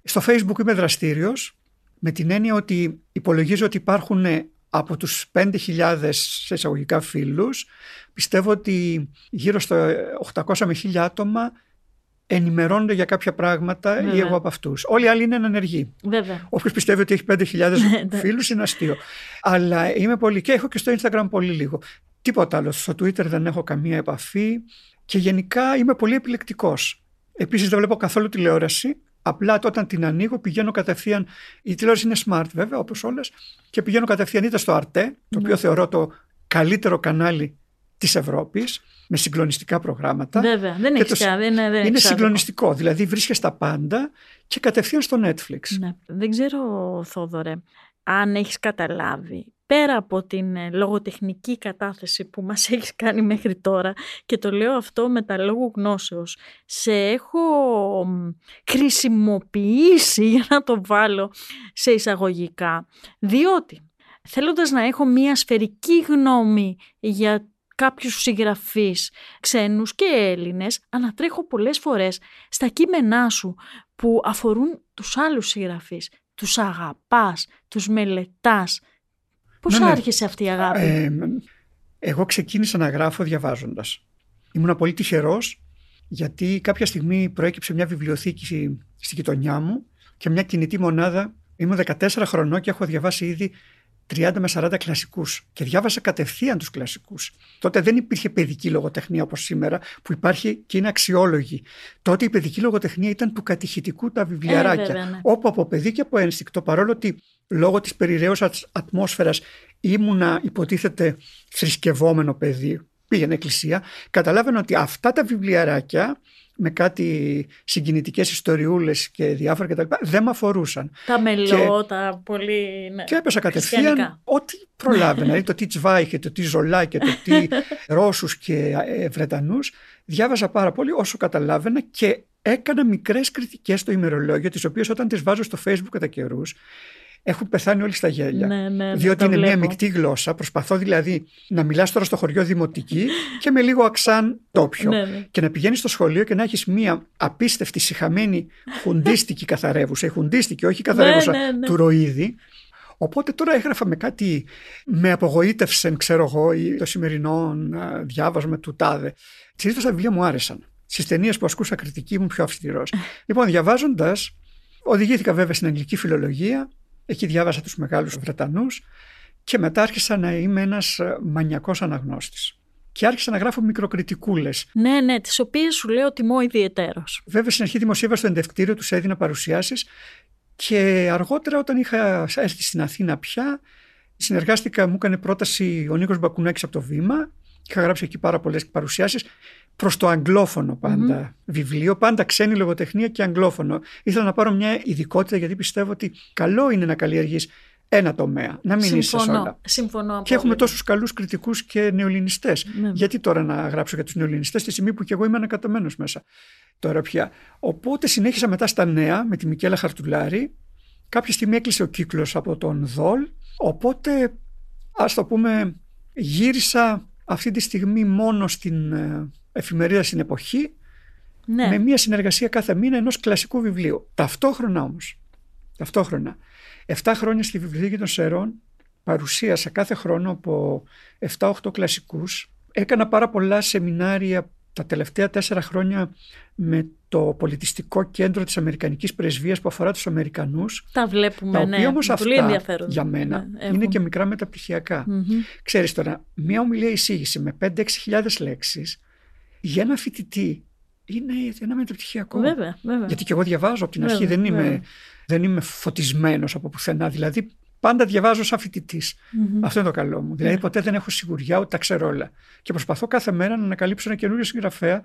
Στο facebook είμαι δραστήριος, με την έννοια ότι υπολογίζω ότι υπάρχουν ε, από τους 5.000 σε εισαγωγικά φίλους, πιστεύω ότι γύρω στο ε, 800 με 1.000 άτομα ενημερώνονται για κάποια πράγματα ή
Βέβαια.
εγώ από αυτούς. Όλοι οι άλλοι είναι ενεργοί.
βέβαια.
Όποιος πιστεύει ότι έχει 5.000 (laughs)
Ναι.
φίλους είναι αστείο. Αλλά είμαι πολύ και έχω και στο Instagram πολύ λίγο. Τίποτα άλλο. Στο Twitter δεν έχω καμία επαφή και γενικά είμαι πολύ επιλεκτικός. Επίσης δεν βλέπω καθόλου τηλεόραση. Απλά όταν την ανοίγω πηγαίνω κατευθείαν. Η τηλεόραση είναι smart βέβαια, όπως όλες. Και πηγαίνω κατευθείαν είτε στο Arte, το οποίο
Ναι.
θεωρώ το καλύτερο κανάλι της Ευρώπης με συγκλονιστικά προγράμματα.
Βέβαια, δεν
Και
έχεις
το-
κα- δεν, δεν
Είναι
έχεις άδικο.
συγκλονιστικό, δηλαδή βρίσκεσαι τα πάντα και κατευθείαν στο Netflix.
Ναι. Δεν ξέρω, Θόδωρε, αν έχεις καταλάβει, πέρα από την ε, λογοτεχνική κατάθεση που μας (laughs) έχεις κάνει μέχρι τώρα και το λέω αυτό με τα λόγου γνώσεως, σε έχω μ, χρησιμοποιήσει (laughs) για να το βάλω σε εισαγωγικά, διότι θέλοντας να έχω μία σφαιρική γνώμη για κάποιους συγγραφείς ξένους και Έλληνες, ανατρέχω πολλές φορές στα κείμενά σου που αφορούν τους άλλους συγγραφείς. Τους αγαπάς, τους μελετάς. Πώς
Ναι, ναι.
άρχισε αυτή η αγάπη;
Ε, εγώ ξεκίνησα να γράφω διαβάζοντας. Ήμουν πολύ τυχερός γιατί κάποια στιγμή προέκυψε μια βιβλιοθήκη στη γειτονιά μου και μια κινητή μονάδα. Ήμουν 14 χρονών και έχω διαβάσει ήδη 30 με 40 κλασικούς και διάβασα κατευθείαν τους κλασικούς. Τότε δεν υπήρχε παιδική λογοτεχνία όπως σήμερα που υπάρχει και είναι αξιόλογη. Τότε η παιδική λογοτεχνία ήταν του κατηχητικού τα βιβλιαράκια.
βέβαια, ναι.
Όπου από παιδί και από ένστικτο παρόλο ότι λόγω της περιραίωσας ατμόσφαιρας ήμουνα υποτίθεται θρησκευόμενο παιδί, πήγαινε εκκλησία, καταλάβαινα ότι αυτά τα βιβλιαράκια με κάτι συγκινητικές ιστοριούλες και διάφορα κτλ. δεν με αφορούσαν.
τα μελό, τα πολύ... Ναι.
Και έπεσα κατευθείαν
Χριστιανικά.
ό,τι προλάβαινα. δηλαδή το τι Τσβάιχε, το τι Ζολά και το τι (laughs) Ρώσους και ε, Βρετανούς. Διάβαζα πάρα πολύ όσο καταλάβαινα και έκανα μικρές κριτικές στο ημερολόγιο, τις οποίες όταν τις βάζω στο facebook κατά καιρούς, έχουν πεθάνει όλοι στα γέλια.
Ναι, ναι, ναι,
διότι
τα
είναι μια
βλέπω.
μεικτή γλώσσα. Προσπαθώ δηλαδή να μιλάς τώρα στο χωριό δημοτική και με λίγο αξάν τόπιο.
Ναι, ναι.
Και να πηγαίνεις στο σχολείο και να έχεις μια απίστευτη, συχαμένη, χουντίστικη καθαρεύουσα. Η χουντίστικη, όχι η καθαρεύουσα
ναι, ναι.
του ροίδη. Οπότε τώρα έγραφα με κάτι, με απογοήτευσεν, ξέρω εγώ, ή το σημερινό α, διάβασμα του τάδε. Συνήθως τα βιβλία μου άρεσαν. Στις ταινίες που ασκούσα κριτική ήμουν πιο αυστηρός. λοιπόν, διαβάζοντας, οδηγήθηκα βέβαια στην αγγλική φιλολογία. Εκεί διάβασα τους μεγάλους Βρετανούς και μετά άρχισα να είμαι ένας μανιακός αναγνώστης. Και άρχισα να γράφω μικροκριτικούλες.
ναι, ναι, τις οποίες σου λέω τιμώ ιδιαιτέρως.
Βέβαια, στην αρχή δημοσίευα στο εντευκτήριο, τους έδινα παρουσιάσεις και αργότερα, όταν είχα έρθει στην Αθήνα πια, συνεργάστηκα, μου έκανε πρόταση ο Νίκος Μπακουνάκης από το Βήμα. Είχα γράψει εκεί πάρα πολλές παρουσιάσεις προς το αγγλόφωνο πάντα βιβλίο, πάντα ξένη λογοτεχνία και αγγλόφωνο. Ήθελα να πάρω μια ειδικότητα γιατί πιστεύω ότι καλό είναι να καλλιεργείς ένα τομέα, να μην είσαι σε όλα.
Συμφωνώ, συμφωνώ
Και έχουμε
απόλυτα.
τόσους καλούς κριτικούς και νεοελληνιστέ.
Ναι.
Γιατί τώρα να γράψω για τους νεοελληνιστέ, τη στιγμή που και εγώ είμαι ανακαταμένο μέσα. Τώρα πια. Οπότε συνέχισα μετά στα νέα με τη Μικέλα Χαρτουλάρη. Κάποια στιγμή έκλεισε ο κύκλος από τον Δόλ. Οπότε, ας το πούμε, γύρισα αυτή τη στιγμή μόνο στην ε, εφημερίδα στην εποχή
Ναι.
με μια συνεργασία κάθε μήνα ενός κλασικού βιβλίου. Ταυτόχρονα όμως, ταυτόχρονα, 7 χρόνια στη Βιβλιοθήκη των Σερών παρουσίασα κάθε χρόνο από 7-8 κλασικούς. Έκανα πάρα πολλά σεμινάρια τα τελευταία τέσσερα χρόνια με το πολιτιστικό κέντρο της Αμερικανικής Πρεσβείας που αφορά τους Αμερικανούς.
Τα βλέπουμε,
τα οποία
ναι.
όμως
πολύ
αυτά
ενδιαφέρον.
για μένα
Ναι,
είναι
έχουν.
και μικρά μεταπτυχιακά.
Μμμ.
Ξέρεις τώρα, μια ομιλία εισήγηση με 5-6 χιλιάδες λέξεις για ένα φοιτητή είναι ένα μεταπτυχιακό.
Βέβαια, βέβαια.
Γιατί και εγώ διαβάζω από την αρχή,
Βέβαια,
δεν είμαι,
βέβαια.
δεν είμαι φωτισμένος από πουθενά. Δηλαδή πάντα διαβάζω σαν φοιτητής.
Μμμ.
Αυτό είναι το καλό μου. Δηλαδή
Ναι.
ποτέ δεν έχω σιγουριά ότι τα ξέρω όλα. Και προσπαθώ κάθε μέρα να ανακαλύψω ένα καινούριο συγγραφέα.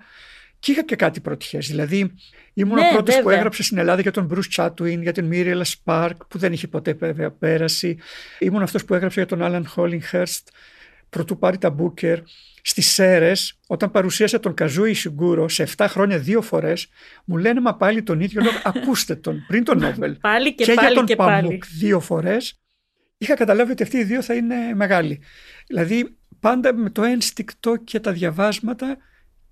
Και είχα και κάτι πρωτιές. Δηλαδή, ήμουν
Ναι,
ο πρώτος που
βέβαια.
έγραψε στην Ελλάδα για τον Bruce Chatwin, για την Miriam Spark, που δεν είχε ποτέ βέβαια πέραση. Ήμουν αυτός που έγραψε για τον Alan Hollinghurst, πρωτού πάρει τα Booker. Στις Σέρες, όταν παρουσίασε τον Καζούι Σιγκούρο σε 7 χρόνια δύο φορές, μου λένε Μα πάλι τον ίδιο λόγο. (laughs) Ακούστε τον πριν τον Νόμπελ.
Πάλι και,
και
πάλι
για τον
και
Παμούκ
πάλι.
δύο φορές. Είχα καταλάβει ότι αυτοί οι δύο θα είναι μεγάλοι. Δηλαδή, πάντα με το ένστικτο και τα διαβάσματα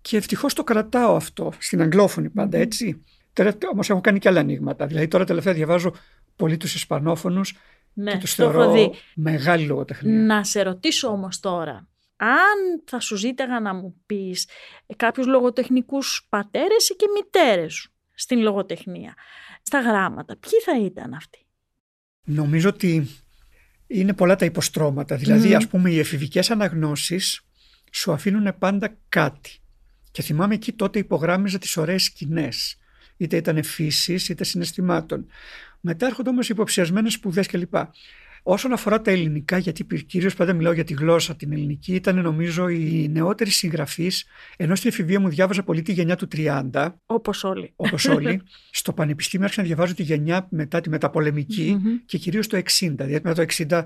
και ευτυχώς το κρατάω αυτό στην αγγλόφωνη πάντα, έτσι. Τελευταία όμως έχω κάνει και άλλα ανοίγματα. Δηλαδή, τώρα τελευταία διαβάζω πολύ τους Ισπανόφωνους
Ναι,
και τους
το έχω
θεωρώ
δει.
μεγάλη λογοτεχνία.
Να σε ρωτήσω όμως τώρα, αν θα σου ζήταγα να μου πεις κάποιους λογοτεχνικούς πατέρες ή και μητέρες σου στην λογοτεχνία, στα γράμματα, ποιοι θα ήταν αυτοί;
Νομίζω ότι είναι πολλά τα υποστρώματα. Δηλαδή,
Μμμ.
ας πούμε, οι εφηβικές αναγνώσεις σου αφήνουν πάντα κάτι. Και θυμάμαι εκεί τότε υπογράμμιζα τις ωραίες σκηνές. Είτε ήταν φύσης είτε συναισθημάτων. Μετά έρχονται όμως υποψιασμένες σπουδές κλπ. Όσον αφορά τα ελληνικά, γιατί κυρίως πάντα μιλάω για τη γλώσσα την ελληνική, ήταν νομίζω οι νεότεροι συγγραφεί, ενώ στην εφηβεία μου διάβαζα πολύ τη γενιά του 30.
Όπως όλοι.
Όπως όλοι. (laughs) στο Πανεπιστήμιο άρχισα να διαβάζω τη γενιά μετά τη μεταπολεμικη και κυρίως το 60. Δηλαδή μετά το 60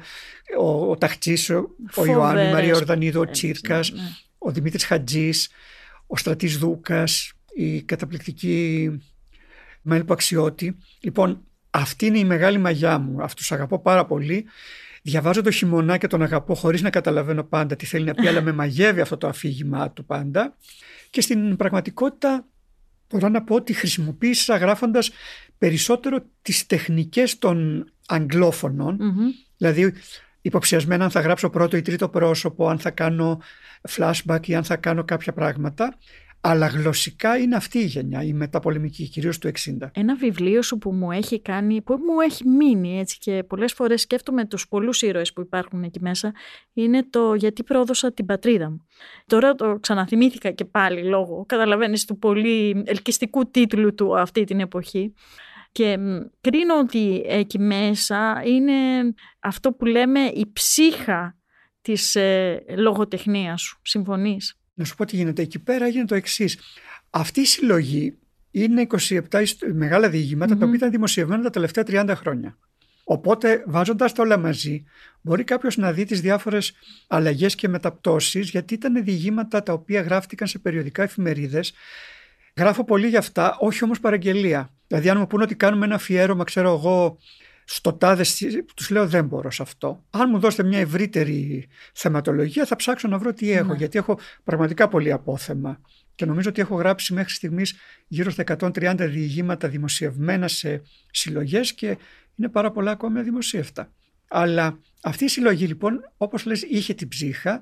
ο, ο Ταχτσή, ο, ο Ιωάννη, η Μαρία Ορδανίδου, ο Τσίρκας, ναι. ο Δημήτρης Χατζής, ο Στρατής Δούκας, η καταπληκτική Μέλπο Αξιώτη. Λοιπόν, αυτή είναι η μεγάλη μαγιά μου. Αυτούς αγαπώ πάρα πολύ. Διαβάζω το χειμωνά και τον αγαπώ χωρίς να καταλαβαίνω πάντα τι θέλει να πει, αλλά με μαγεύει αυτό το αφήγημά του πάντα. Και στην πραγματικότητα μπορώ να πω ότι χρησιμοποίησα γράφοντας περισσότερο τις τεχνικές των αγγλόφωνων. Δηλαδή υποψιασμένα αν θα γράψω πρώτο ή τρίτο πρόσωπο, αν θα κάνω flashback ή αν θα κάνω κάποια πράγματα. Αλλά γλωσσικά είναι αυτή η γενιά, η μεταπολεμική, κυρίως του 60.
Ένα βιβλίο σου που μου έχει κάνει, που μου έχει μείνει έτσι και πολλές φορές σκέφτομαι τους πολλούς ήρωες που υπάρχουν εκεί μέσα, είναι το «Γιατί πρόδωσα την πατρίδα μου». Τώρα το ξαναθυμήθηκα και πάλι λόγω, καταλαβαίνεις, του πολύ ελκυστικού τίτλου του αυτή την εποχή. Και κρίνω ότι εκεί μέσα είναι αυτό που λέμε η ψύχα της ε, λογοτεχνίας σου. Συμφωνείς;
Να σου πω τι γίνεται. Εκεί πέρα έγινε το εξής. Αυτή η συλλογή είναι 27 μεγάλα διηγήματα τα οποία ήταν δημοσιευμένα τα τελευταία 30 χρόνια. Οπότε, βάζοντας τα όλα μαζί, μπορεί κάποιος να δει τις διάφορες αλλαγές και μεταπτώσεις, γιατί ήταν διηγήματα τα οποία γράφτηκαν σε περιοδικά εφημερίδες. Γράφω πολύ για αυτά, όχι όμως παραγγελία. Δηλαδή, αν μου πούνε ότι κάνουμε ένα αφιέρωμα, ξέρω εγώ, στο τάδε, τους λέω δεν μπορώ σε αυτό. Αν μου δώσετε μια ευρύτερη θεματολογία θα ψάξω να βρω τι έχω, ναι. γιατί έχω πραγματικά πολύ απόθεμα. Και νομίζω ότι έχω γράψει μέχρι στιγμής γύρω στα 130 διηγήματα δημοσιευμένα σε συλλογές και είναι πάρα πολλά ακόμη δημοσίευτα. Αλλά αυτή η συλλογή λοιπόν, όπως λες, είχε την ψύχα.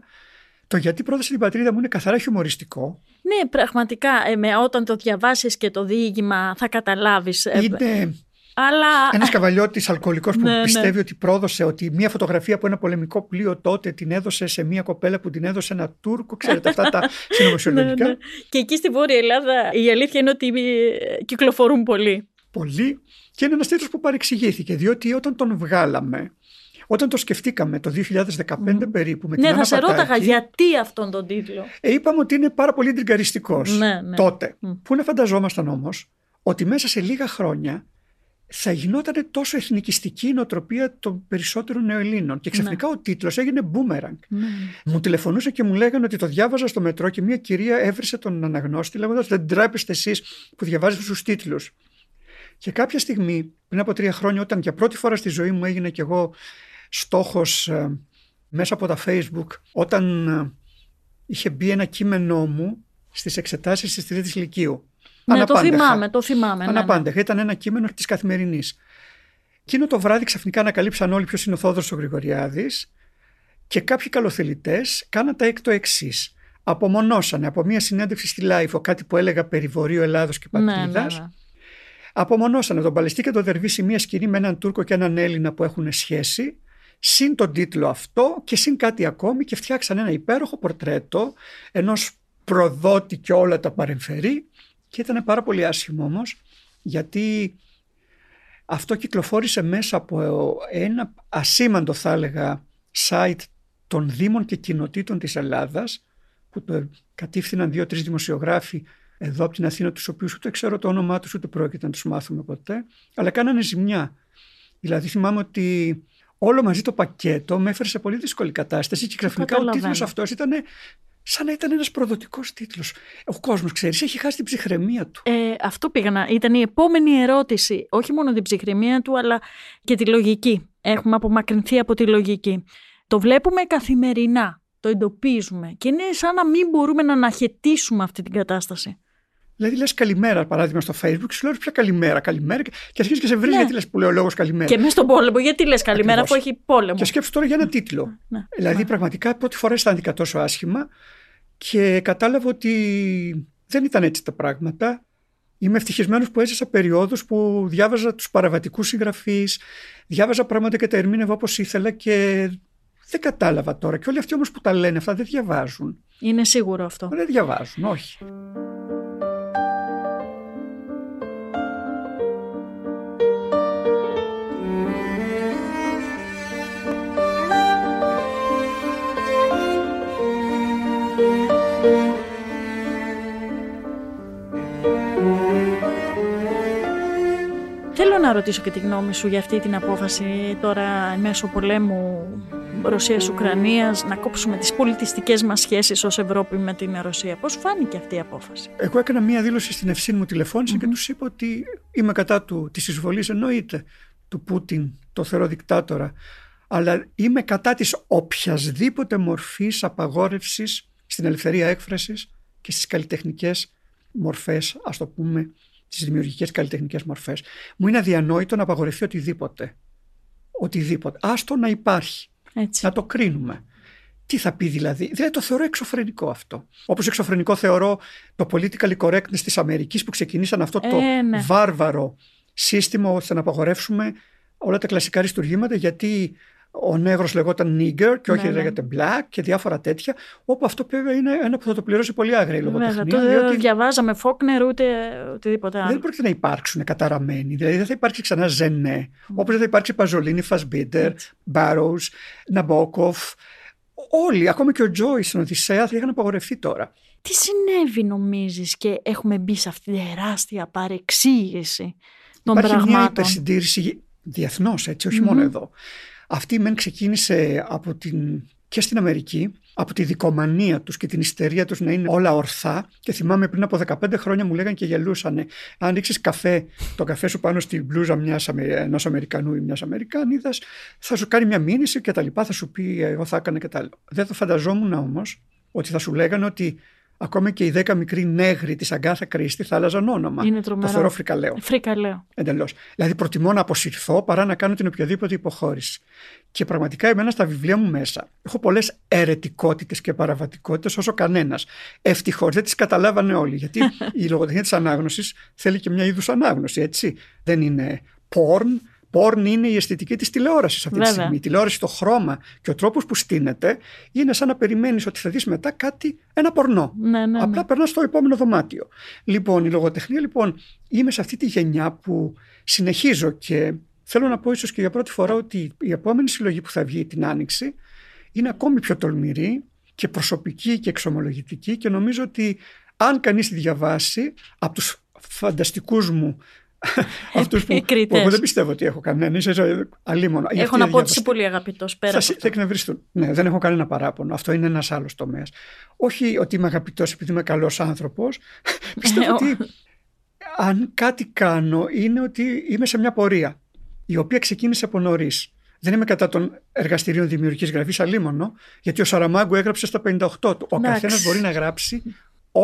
Το γιατί πρόδωσε την πατρίδα μου είναι καθαρά χιουμοριστικό.
Ναι, πραγματικά. Ε, όταν το διαβάσεις και το διήγημα θα καταλάβεις.
Ε, είναι
αλλά...
Ένας καβαλιώτης αλκοολικός που ναι, ναι. πιστεύει ότι πρόδωσε ότι μία φωτογραφία από ένα πολεμικό πλοίο τότε την έδωσε σε μία κοπέλα που την έδωσε ένα Τούρκο. Ξέρετε αυτά τα (laughs) συνωμοσιολογικά. ναι, ναι.
Και εκεί στη Βόρεια Ελλάδα η αλήθεια είναι ότι ε, κυκλοφορούν πολύ.
Πολύ. Και είναι ένας τίτλος που παρεξηγήθηκε, διότι όταν τον βγάλαμε, όταν το σκεφτήκαμε το 2015 mm. περίπου με
την Ναι, θα σε ρώταγα γιατί αυτόν τον τίτλο.
Ε, είπαμε ότι είναι πάρα πολύ τριγκαριστικό ναι, ναι. τότε. Mm. Πού να φανταζόμασταν όμως ότι μέσα σε λίγα χρόνια θα γινόταν τόσο εθνικιστική η νοοτροπία των περισσότερων νεοελλήνων. Και ξαφνικά ναι. ο τίτλος έγινε boomerang. Ναι. Μου τηλεφωνούσε και μου λέγανε ότι το διάβαζα στο μετρό και μια κυρία έβρισε τον αναγνώστη λέγοντας Δεν τρέπεστε εσείς που διαβάζετε του τίτλους. Και κάποια στιγμή, πριν από τρία χρόνια, όταν για πρώτη φορά στη ζωή μου έγινε κι εγώ στόχος ε, μέσα από τα Facebook, όταν ε, είχε μπει ένα κείμενό μου στις εξετάσεις της Τρίτης Λυκείου.
Ναι, το θυμάμαι, το θυμάμαι.
Αναπάντεχα. Ναι, ναι. Ήταν ένα κείμενο της Καθημερινής. Εκείνο το βράδυ ξαφνικά ανακαλύψαν όλοι ποιος είναι ο Θόδωρος ο Γρηγοριάδης και κάποιοι καλοθελητές κάναν το εξής. Απομονώσανε από μια συνέντευξη στη LiFO κάτι που έλεγα περί Βορείου Ελλάδος και Πατρίδα. Ναι, ναι, ναι. Απομονώσανε τον Παλαιστή και τον Δερβίση μια σκηνή με έναν Τούρκο και έναν Έλληνα που έχουν σχέση. Συν τον τίτλο αυτό και συν κάτι ακόμη και φτιάξαν ένα υπέροχο πορτρέτο ενός προδότη και όλα τα παρεμφερεί και ήταν πάρα πολύ άσχημο όμως, γιατί αυτό κυκλοφόρησε μέσα από ένα ασήμαντο θα έλεγα site των Δήμων και Κοινοτήτων της Ελλάδας που το κατήφθηναν δύο-τρεις δημοσιογράφοι εδώ από την Αθήνα τους οποίους ούτε ξέρω το όνομά τους ούτε πρόκειται να τους μάθουμε ποτέ αλλά κάνανε ζημιά. Δηλαδή θυμάμαι ότι όλο μαζί το πακέτο με έφερε σε πολύ δύσκολη κατάσταση και ξαφνικά ο τίτλος αυτός ήταν σαν να ήταν ένας προδοτικός τίτλος. Ο κόσμος, ξέρεις, έχει χάσει την ψυχραιμία του.
Ε, αυτό πήγα να... Ήταν η επόμενη ερώτηση. Όχι μόνο την ψυχραιμία του, αλλά και τη λογική. Έχουμε απομακρυνθεί από τη λογική. Το βλέπουμε καθημερινά. Το εντοπίζουμε. Και είναι σαν να μην μπορούμε να αναχαιτήσουμε αυτή την κατάσταση.
Δηλαδή λες καλημέρα, παράδειγμα, στο Facebook, σου λέω πια καλημέρα, καλημέρα και αρχίζεις και σε βρει ναι. γιατί λες που λέω λόγος καλημέρα.
Και μέσα στον πόλεμο, γιατί λες καλημέρα, Ακριβώς. αφού έχει πόλεμο;
Και σκέψου τώρα για ένα τίτλο. Ναι. Δηλαδή, ναι. πραγματικά πρώτη φορά αισθάνθηκα τόσο άσχημα και κατάλαβα ότι δεν ήταν έτσι τα πράγματα. Είμαι ευτυχισμένος που έζησα περιόδους που διάβαζα τους παραβατικούς συγγραφείς, διάβαζα πράγματα και τα ερμήνευα όπως ήθελα και δεν κατάλαβα τώρα. Και όλοι αυτοί όμως που τα λένε αυτά δεν διαβάζουν.
Είναι σίγουρο αυτό.
Δεν διαβάζουν, όχι.
Να ρωτήσω και τη γνώμη σου για αυτή την απόφαση τώρα μέσω πολέμου Ρωσίας-Ουκρανίας να κόψουμε τις πολιτιστικές μας σχέσεις ως Ευρώπη με την Ρωσία. Πώς φάνηκε αυτή η απόφαση;
Εγώ έκανα μία δήλωση στην ευσύνη μου, τηλεφώνησα και τους είπα ότι είμαι κατά του, της εισβολής, εννοείται, του Πούτιν, το θεωρώ δικτάτορα. Αλλά είμαι κατά της οποιασδήποτε μορφής απαγόρευσης στην ελευθερία έκφρασης και στις καλλιτεχνικές μορφές, ας το πούμε, τις δημιουργικές καλλιτεχνικές μορφές. Μου είναι αδιανόητο να απαγορευτεί οτιδήποτε. Οτιδήποτε. Άστο να υπάρχει.
Έτσι.
Να το κρίνουμε. Τι θα πει δηλαδή. Δηλαδή το θεωρώ εξωφρενικό αυτό. Όπως εξωφρενικό θεωρώ το political correctness της Αμερικής που ξεκινήσαν αυτό το
Ε, ναι.
βάρβαρο σύστημα ώστε να απαγορεύσουμε όλα τα κλασικά αριστουργήματα γιατί ο νέγρος λεγόταν nigger και όχι
Ναι, ναι.
λέγεται black και διάφορα τέτοια όπου αυτό βέβαια είναι ένα που θα το πληρώσει πολύ άγρια η
Βέβαια,
λογοτεχνία
το
διότι
διαβάζαμε Φόκνερ ούτε οτιδήποτε άλλο.
δεν πρόκειται να υπάρξουν καταραμένοι. Δηλαδή δεν θα υπάρξει ξανά Ζενέ, όπως δεν θα υπάρξει Παζολίνη, Φασμπίντερ, Μπάρου, Ναμπόκοφ. Όλοι, ακόμη και ο Τζόι στην Οδυσσέα, θα είχαν απαγορευτεί τώρα.
Τι συνέβη νομίζεις και έχουμε μπει σε αυτή τη τεράστια παρεξήγηση των
Υπάρχει μια
πραγμάτων;
υπερσυντήρηση διεθνώς, έτσι, όχι μόνο εδώ. Αυτή μεν ξεκίνησε από την, και στην Αμερική, από τη δικομανία τους και την ιστερία τους να είναι όλα ορθά και θυμάμαι πριν από 15 χρόνια μου λέγανε και γελούσανε αν ρίξεις καφέ, το καφέ σου πάνω στην μπλούζα μιας, Αμε- ενός Αμερικανού ή μιας Αμερικάνιδας θα σου κάνει μια μήνυση και τα λοιπά θα σου πει εγώ θα έκανα και τα άλλα. Δεν το φανταζόμουν όμως ότι θα σου λέγανε ότι ακόμη και οι 10 μικροί νέγροι της Αγκάθα Κρίστη θα άλλαζαν όνομα.
Είναι
το
τρομερό.
θεωρώ φρικαλαίο.
Φρικαλαίο.
Εντελώς. Δηλαδή, προτιμώ να αποσυρθώ παρά να κάνω την οποιαδήποτε υποχώρηση. Και πραγματικά, εμένα στα βιβλία μου μέσα έχω πολλές αιρετικότητες και παραβατικότητες όσο κανένας. Ευτυχώς δεν τις καταλάβανε όλοι. Γιατί (laughs) η λογοτεχνία της ανάγνωσης θέλει και μια είδους ανάγνωση, έτσι. Δεν είναι porn. Porn είναι η αισθητική της τηλεόρασης αυτή τη
Βέβαια.
στιγμή. Η τηλεόραση, το χρώμα και ο τρόπος που στείνεται είναι σαν να περιμένεις ότι θα δεις μετά κάτι, ένα πορνό.
Ναι, ναι,
Απλά
ναι.
περνάς στο επόμενο δωμάτιο. Λοιπόν, η λογοτεχνία, λοιπόν, είμαι σε αυτή τη γενιά που συνεχίζω και θέλω να πω ίσως και για πρώτη φορά ότι η επόμενη συλλογή που θα βγει την Άνοιξη είναι ακόμη πιο τολμηρή και προσωπική και εξομολογητική και νομίζω ότι αν κανείς τη διαβάσει από τους φανταστικούς μου αυτούς που, που
Επικριτές.
εγώ δεν πιστεύω ότι έχω κανέναν, είσαι αλίμονο. Για
Έχω
αυτή
να
τη
πω ότι είσαι
διαβαστή.
πολύ αγαπητός πέρα
Θα,
από
συ-
αυτό.
θα εκνευριστούν. Ναι, δεν έχω κανένα παράπονο. Αυτό είναι ένας άλλος τομέας. Όχι ότι είμαι αγαπητός επειδή είμαι καλός άνθρωπος. Πιστεύω
Ε, ο-
ότι αν κάτι κάνω είναι ότι είμαι σε μια πορεία η οποία ξεκίνησε από νωρίς. Δεν είμαι κατά των εργαστηρίων δημιουργικής γραφής αλίμονο, γιατί ο Σαραμάγκου έγραψε στα 58 του. Ο
Εντάξει.
καθένας μπορεί να γράψει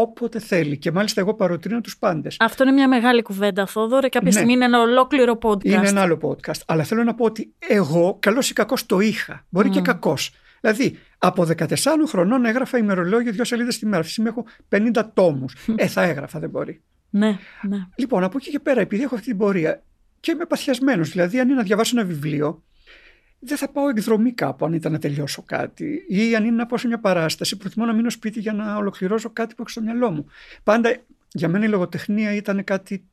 όποτε θέλει. Και μάλιστα εγώ παροτρύνω τους πάντες.
Αυτό είναι μια μεγάλη κουβέντα, Θόδωρε. Κάποια
Ναι.
στιγμή είναι ένα ολόκληρο podcast.
Είναι ένα άλλο podcast. Αλλά θέλω να πω ότι εγώ, καλός ή κακός, το είχα. Μπορεί και κακός. Δηλαδή, από 14 χρονών έγραφα ημερολόγιο δύο σελίδες τη μέρα. Αυτή τη στιγμή έχω 50 τόμους. ε, θα έγραφα, δεν μπορεί.
Ναι, ναι.
Λοιπόν, από εκεί και πέρα, επειδή έχω αυτή την πορεία και είμαι παθιασμένος, δηλαδή, αν είναι να διαβάσω ένα βιβλίο, δεν θα πάω εκδρομή κάπου αν ήταν να τελειώσω κάτι. Ή αν είναι να πάω σε μια παράσταση, προτιμώ να μείνω σπίτι για να ολοκληρώσω κάτι που έχω στο μυαλό μου. Πάντα για μένα η λογοτεχνία ήταν κάτι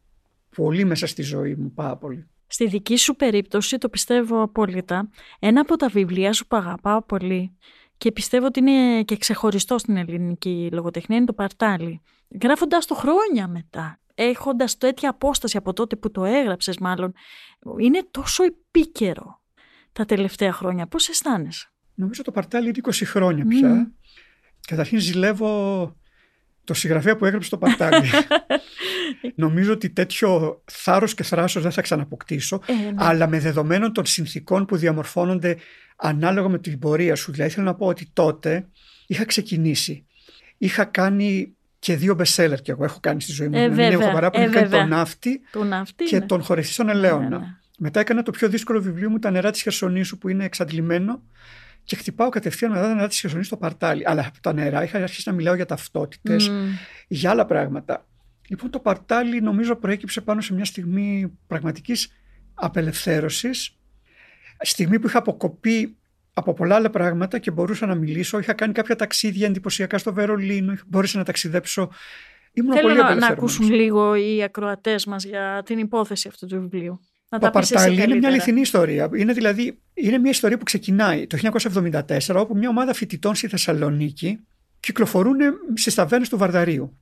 πολύ μέσα στη ζωή μου, πάρα πολύ.
Στη δική σου περίπτωση, το πιστεύω απόλυτα, ένα από τα βιβλία σου που αγαπάω πολύ και πιστεύω ότι είναι και ξεχωριστό στην ελληνική λογοτεχνία είναι το Παρτάλι. Γράφοντας το χρόνια μετά, έχοντας τέτοια απόσταση από τότε που το έγραψες μάλλον, είναι τόσο επίκαιρο τα τελευταία χρόνια. Πώς αισθάνεσαι;
Νομίζω το παρτάλι είναι 20 χρόνια πια. Καταρχήν ζηλεύω το συγγραφέα που έγραψε το παρτάλι. (laughs) Νομίζω ότι τέτοιο θάρρος και θράσος δεν θα ξαναποκτήσω.
Ε, ναι.
Αλλά με δεδομένων των συνθήκων που διαμορφώνονται ανάλογα με την πορεία σου. Δηλαδή θέλω να πω ότι τότε είχα ξεκινήσει. Είχα κάνει και δύο bestseller και εγώ έχω κάνει στη ζωή μου.
Ε,
Δηλαδή,
βέβαια,
έχω παράπονο,
ε,
είχα κάνει
βέβαια.
τον ναύτη
Το ναυτί
και
είναι.
τον χωρευτή στον Ελαίωνα.
Ναι, ναι.
Μετά έκανα το πιο δύσκολο βιβλίο μου, τα νερά της Χερσονήσου, που είναι εξαντλημένο. Και χτυπάω κατευθείαν μετά τα νερά της Χερσονήσου στο παρτάλι. Αλλά από τα νερά είχα αρχίσει να μιλάω για ταυτότητες,
Μμμ.
για άλλα πράγματα. Λοιπόν, το παρτάλι νομίζω προέκυψε πάνω σε μια στιγμή πραγματικής απελευθέρωσης. Στιγμή που είχα αποκοπεί από πολλά άλλα πράγματα και μπορούσα να μιλήσω. Είχα κάνει κάποια ταξίδια εντυπωσιακά στο Βερολίνο, μπόρεσα να ταξιδέψω. Ήμουν
Θέλω
πολύ
να, να
απελευθερωμένος.
ακούσουν λίγο οι ακροατές μας για την υπόθεση αυτού του βιβλίου. Να
Το
τα πεις εσύ
Παρτάλι είναι μια
καλύτερα.
αληθινή ιστορία. Είναι δηλαδή είναι μια ιστορία που ξεκινάει το 1974 όπου μια ομάδα φοιτητών στη Θεσσαλονίκη κυκλοφορούν στις ταβέρνες του Βαρδαρίου.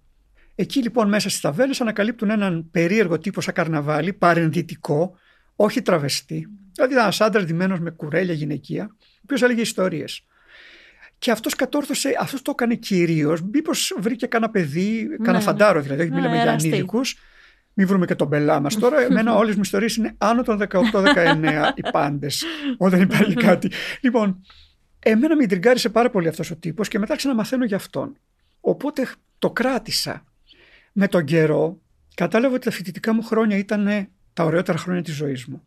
Εκεί λοιπόν μέσα στις ταβέρνες ανακαλύπτουν έναν περίεργο τύπο σαν καρναβάλι, παρενδυτικό, όχι τραβεστή. Δηλαδή ένας άντρας ντυμένος με κουρέλια γυναικεία, ο οποίος έλεγε ιστορίες. Και αυτός κατόρθωσε, αυτός το έκανε κυρίως. Μήπως βρήκε κανένα παιδί, κανένα
ναι.
φαντάρο δηλαδή, όχι
Ναι,
μιλάμε για
εραστή.
ανήλικους. Μην βρούμε και τον πελά μας. Τώρα, εμένα όλες μου ιστορίες είναι άνω των 18-19 οι πάντες, όταν υπάρχει κάτι. Λοιπόν, εμένα με τριγκάρισε πάρα πολύ αυτός ο τύπος και μετά ξαναμαθαίνω για αυτόν. Οπότε το κράτησα. Με τον καιρό κατάλαβα ότι τα φοιτητικά μου χρόνια ήταν τα ωραιότερα χρόνια της ζωής μου.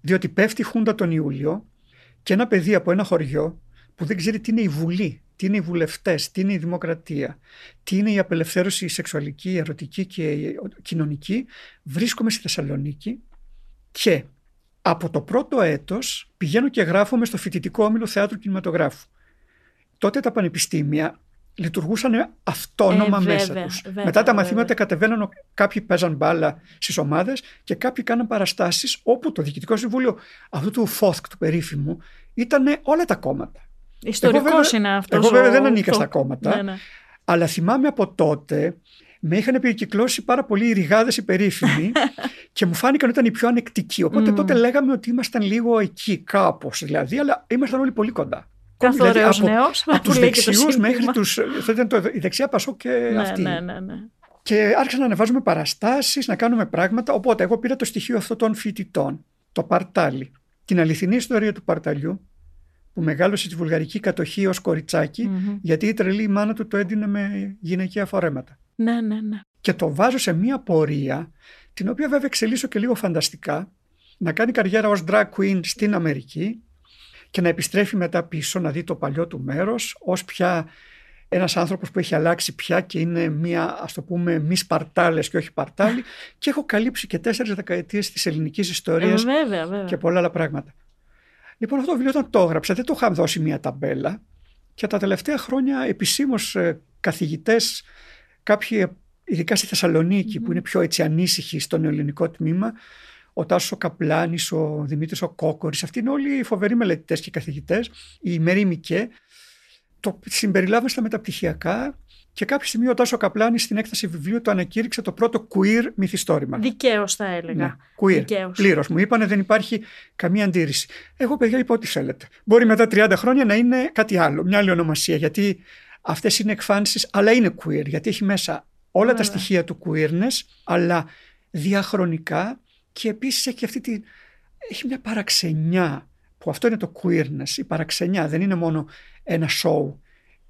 Διότι πέφτει η Χούντα τον Ιούλιο και ένα παιδί από ένα χωριό που δεν ξέρει τι είναι η Βουλή, τι είναι οι βουλευτές, τι είναι η δημοκρατία, τι είναι η απελευθέρωση η σεξουαλική, η ερωτική και η κοινωνική, βρίσκομαι στη Θεσσαλονίκη και από το πρώτο έτος πηγαίνω και γράφομαι στο φοιτητικό όμιλο θεάτρου κινηματογράφου. Τότε τα πανεπιστήμια λειτουργούσαν αυτόνομα
Ε,
μέσα
βέβαια,
τους.
βέβαια,
Μετά τα
βέβαια.
μαθήματα κατεβαίναν, κάποιοι παίζαν μπάλα στις ομάδες και κάποιοι κάναν παραστάσεις όπου το Διοικητικό Συμβούλιο αυτού του ΦΟΘΚ του περίφημου ήταν όλα τα κόμματα.
Ιστορικός
βέβαια-
είναι αυτός.
εγώ βέβαια δεν ανήκα στα κόμματα.
Ναι, ναι.
Αλλά θυμάμαι από τότε με είχαν περικυκλώσει πάρα πολλοί οι ρηγάδες οι περίφημοι (laughs) και μου φάνηκαν ότι ήταν οι πιο ανεκτικοί. Οπότε
Μμμ.
τότε λέγαμε ότι ήμασταν λίγο εκεί, κάπως δηλαδή, αλλά ήμασταν όλοι πολύ κοντά.
Καθ'
Δηλαδή,
ωραίος
από,
νέος,
από (laughs)
που
τους
λέει και το
δεξιούς
σύνθημα.
μέχρι του. Αυτό ήταν το, η δεξιά Πασό και
Ναι,
αυτή.
ναι, ναι, ναι.
Και άρχισαν να ανεβάζουμε παραστάσεις, να κάνουμε πράγματα. Οπότε εγώ πήρα το στοιχείο αυτών των φοιτητών, το παρτάλι. Την αληθινή ιστορία του παρταλιού, που μεγάλωσε τη βουλγαρική κατοχή ως κοριτσάκι,
Μμμ.
γιατί η τρελή μάνα του το έδινε με γυναικεία φορέματα.
Ναι, ναι, ναι.
Και το βάζω σε μία πορεία, την οποία βέβαια εξελίσσω και λίγο φανταστικά, να κάνει καριέρα ως drag queen στην Αμερική και να επιστρέφει μετά πίσω να δει το παλιό του μέρος ως πια ένας άνθρωπος που έχει αλλάξει πια και είναι μία ας το πούμε μη σπαρτάλες και όχι παρτάλι (laughs) και έχω καλύψει και τέσσερις δεκαετίες της ελληνικής
Ε,
ιστορίας
βέβαια, βέβαια.
και πολλά άλλα πράγματα. Λοιπόν, αυτό το βιβλίο όταν το έγραψα δεν το είχα δώσει μία ταμπέλα. Και τα τελευταία χρόνια επισήμως ε, καθηγητές, κάποιοι ε, ειδικά στη θεσσαλονικη που είναι πιο έτσι ανήσυχοι στο νεοελληνικό τμήμα, ο Τάσος ο Καπλάνης, ο Δημήτρης ο Κόκορης, αυτοί είναι όλοι φοβεροί μελετητές και καθηγητές, η Μερή Μικέ, το συμπεριλάβαμε στα μεταπτυχιακά και κάποια στιγμή ο Τάσος ο Καπλάνης στην έκταση βιβλίου το ανακήρυξε το πρώτο queer μυθιστόρημα.
Δικαίως θα έλεγα.
Ναι, queer.
Δικαίως.
Πλήρως. Μου είπανε δεν υπάρχει καμία αντίρρηση. Εγώ, παιδιά, είπα ό,τι θέλετε. Μπορεί μετά 30 χρόνια να είναι κάτι άλλο, μια άλλη ονομασία. Γιατί αυτές είναι εκφάνσεις, αλλά είναι queer. Γιατί έχει μέσα όλα τα
Βέβαια.
στοιχεία του queerness, αλλά διαχρονικά και επίσης έχει αυτή τη. Έχει μια παραξενιά. Που αυτό είναι το queerness. Η παραξενιά δεν είναι μόνο ένα show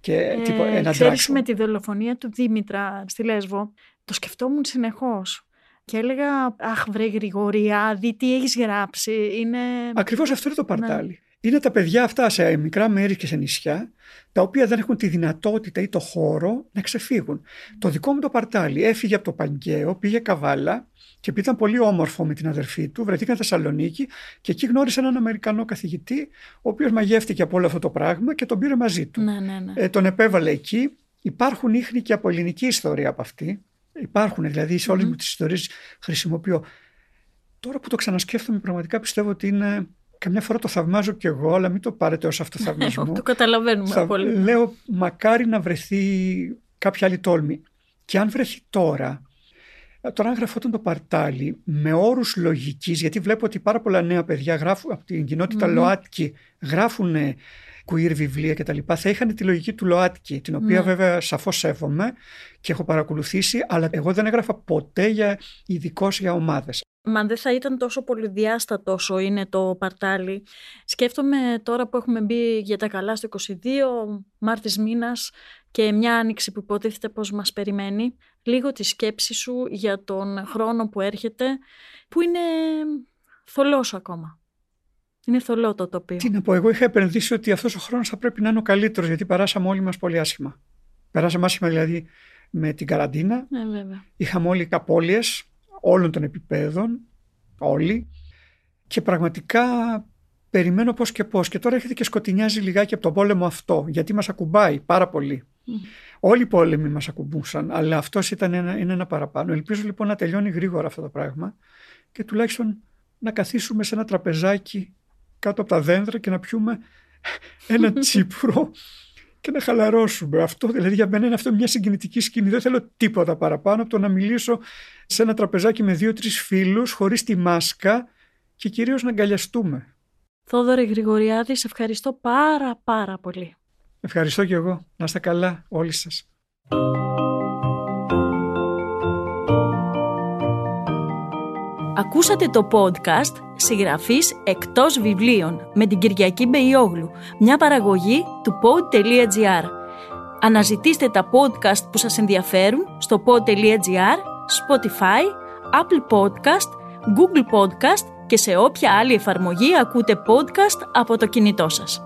και τύπο, ένα
Ε, ξέρεις,
drag show.
με τη δολοφονία του Δήμητρα στη Λέσβο, το σκεφτόμουν συνεχώς. Και έλεγα, αχ βρε Γρηγοριάδη, τι έχεις γράψει, είναι...
Ακριβώς αυτό είναι το
Ναι.
παρτάλι. Είναι τα παιδιά αυτά σε μικρά μέρη και σε νησιά, τα οποία δεν έχουν τη δυνατότητα ή το χώρο να ξεφύγουν. Το δικό μου το παρτάλι έφυγε από το Παγκαίο, πήγε Καβάλα και επειδή ήταν πολύ όμορφο με την αδερφή του, βρεθήκαν Θεσσαλονίκη και εκεί γνώρισε έναν Αμερικανό καθηγητή, ο οποίος μαγεύτηκε από όλο αυτό το πράγμα και τον πήρε μαζί του.
Ναι, ναι, ναι.
Ε, τον επέβαλε εκεί. Υπάρχουν ίχνη και από ελληνική ιστορία από αυτή. Υπάρχουν δηλαδή σε όλες
Μμμ.
μου τις ιστορίες χρησιμοποιώ. Τώρα που το ξανασκέφτομαι πραγματικά πιστεύω ότι είναι... Καμιά φορά το θαυμάζω κι εγώ, αλλά μην το πάρετε ως αυτοθαυμασμό. (laughs)
το καταλαβαίνουμε
Θα-
πολύ.
Λέω μακάρι να βρεθεί κάποια άλλη τόλμη. Και αν βρεθεί τώρα, ε, τώρα αν γραφόταν το παρτάλι με όρους λογικής, γιατί βλέπω ότι πάρα πολλά νέα παιδιά γράφουν, από την κοινότητα
Μμμ.
ΛΟΑΤΚΙ γράφουν queer βιβλία κτλ. Θα είχαν τη λογική του ΛΟΑΤΚΙ, την οποία
Ναι.
βέβαια σαφώς σέβομαι και έχω παρακολουθήσει, αλλά εγώ δεν έγραφα ποτέ για ειδικό για ομάδες.
Μα δεν θα ήταν τόσο πολυδιάστατος όσο είναι το παρτάλι. Σκέφτομαι τώρα που έχουμε μπει για τα καλά στο 22, Μάρτης μήνας και μια άνοιξη που υποτίθεται πως μας περιμένει, λίγο τη σκέψη σου για τον χρόνο που έρχεται, που είναι θολός ακόμα. Είναι θολό το τοπίο.
Τι να πω, εγώ είχα επενδύσει ότι αυτός ο χρόνος θα πρέπει να είναι ο καλύτερος, γιατί περάσαμε όλοι μας πολύ άσχημα. Περάσαμε άσχημα δηλαδή με την καραντίνα,
Ναι, βέβαια.
είχαμε όλοι απώλειες όλων των επιπέδων, όλοι, και πραγματικά περιμένω πώς και πώς. Και τώρα έρχεται και σκοτεινιάζει λιγάκι από τον πόλεμο αυτό, γιατί μας ακουμπάει πάρα πολύ.
Μμ.
Όλοι οι πόλεμοι μας ακουμπούσαν, αλλά αυτός ήταν ένα, είναι ένα παραπάνω. Ελπίζω λοιπόν να τελειώνει γρήγορα αυτό το πράγμα και τουλάχιστον να καθίσουμε σε ένα τραπεζάκι κάτω από τα δέντρα και να πιούμε ένα (laughs) τσίπουρο και να χαλαρώσουμε. Αυτό δηλαδή για μένα είναι αυτό μια συγκινητική σκηνή. Δεν θέλω τίποτα παραπάνω από το να μιλήσω σε ένα τραπεζάκι με δύο-τρεις φίλους, χωρίς τη μάσκα και κυρίως να αγκαλιαστούμε.
Θόδωρε Γρηγοριάδη, σε ευχαριστώ πάρα πάρα πολύ.
Ευχαριστώ και εγώ. Να είστε καλά όλοι σας.
Ακούσατε το podcast «Συγγραφής εκτός βιβλίων» με την Κυριακή Μπεϊόγλου, μια παραγωγή του pod.gr. Αναζητήστε τα podcast που σας ενδιαφέρουν στο pod.gr, Spotify, Apple Podcast, Google Podcast και σε όποια άλλη εφαρμογή ακούτε podcast από το κινητό σας.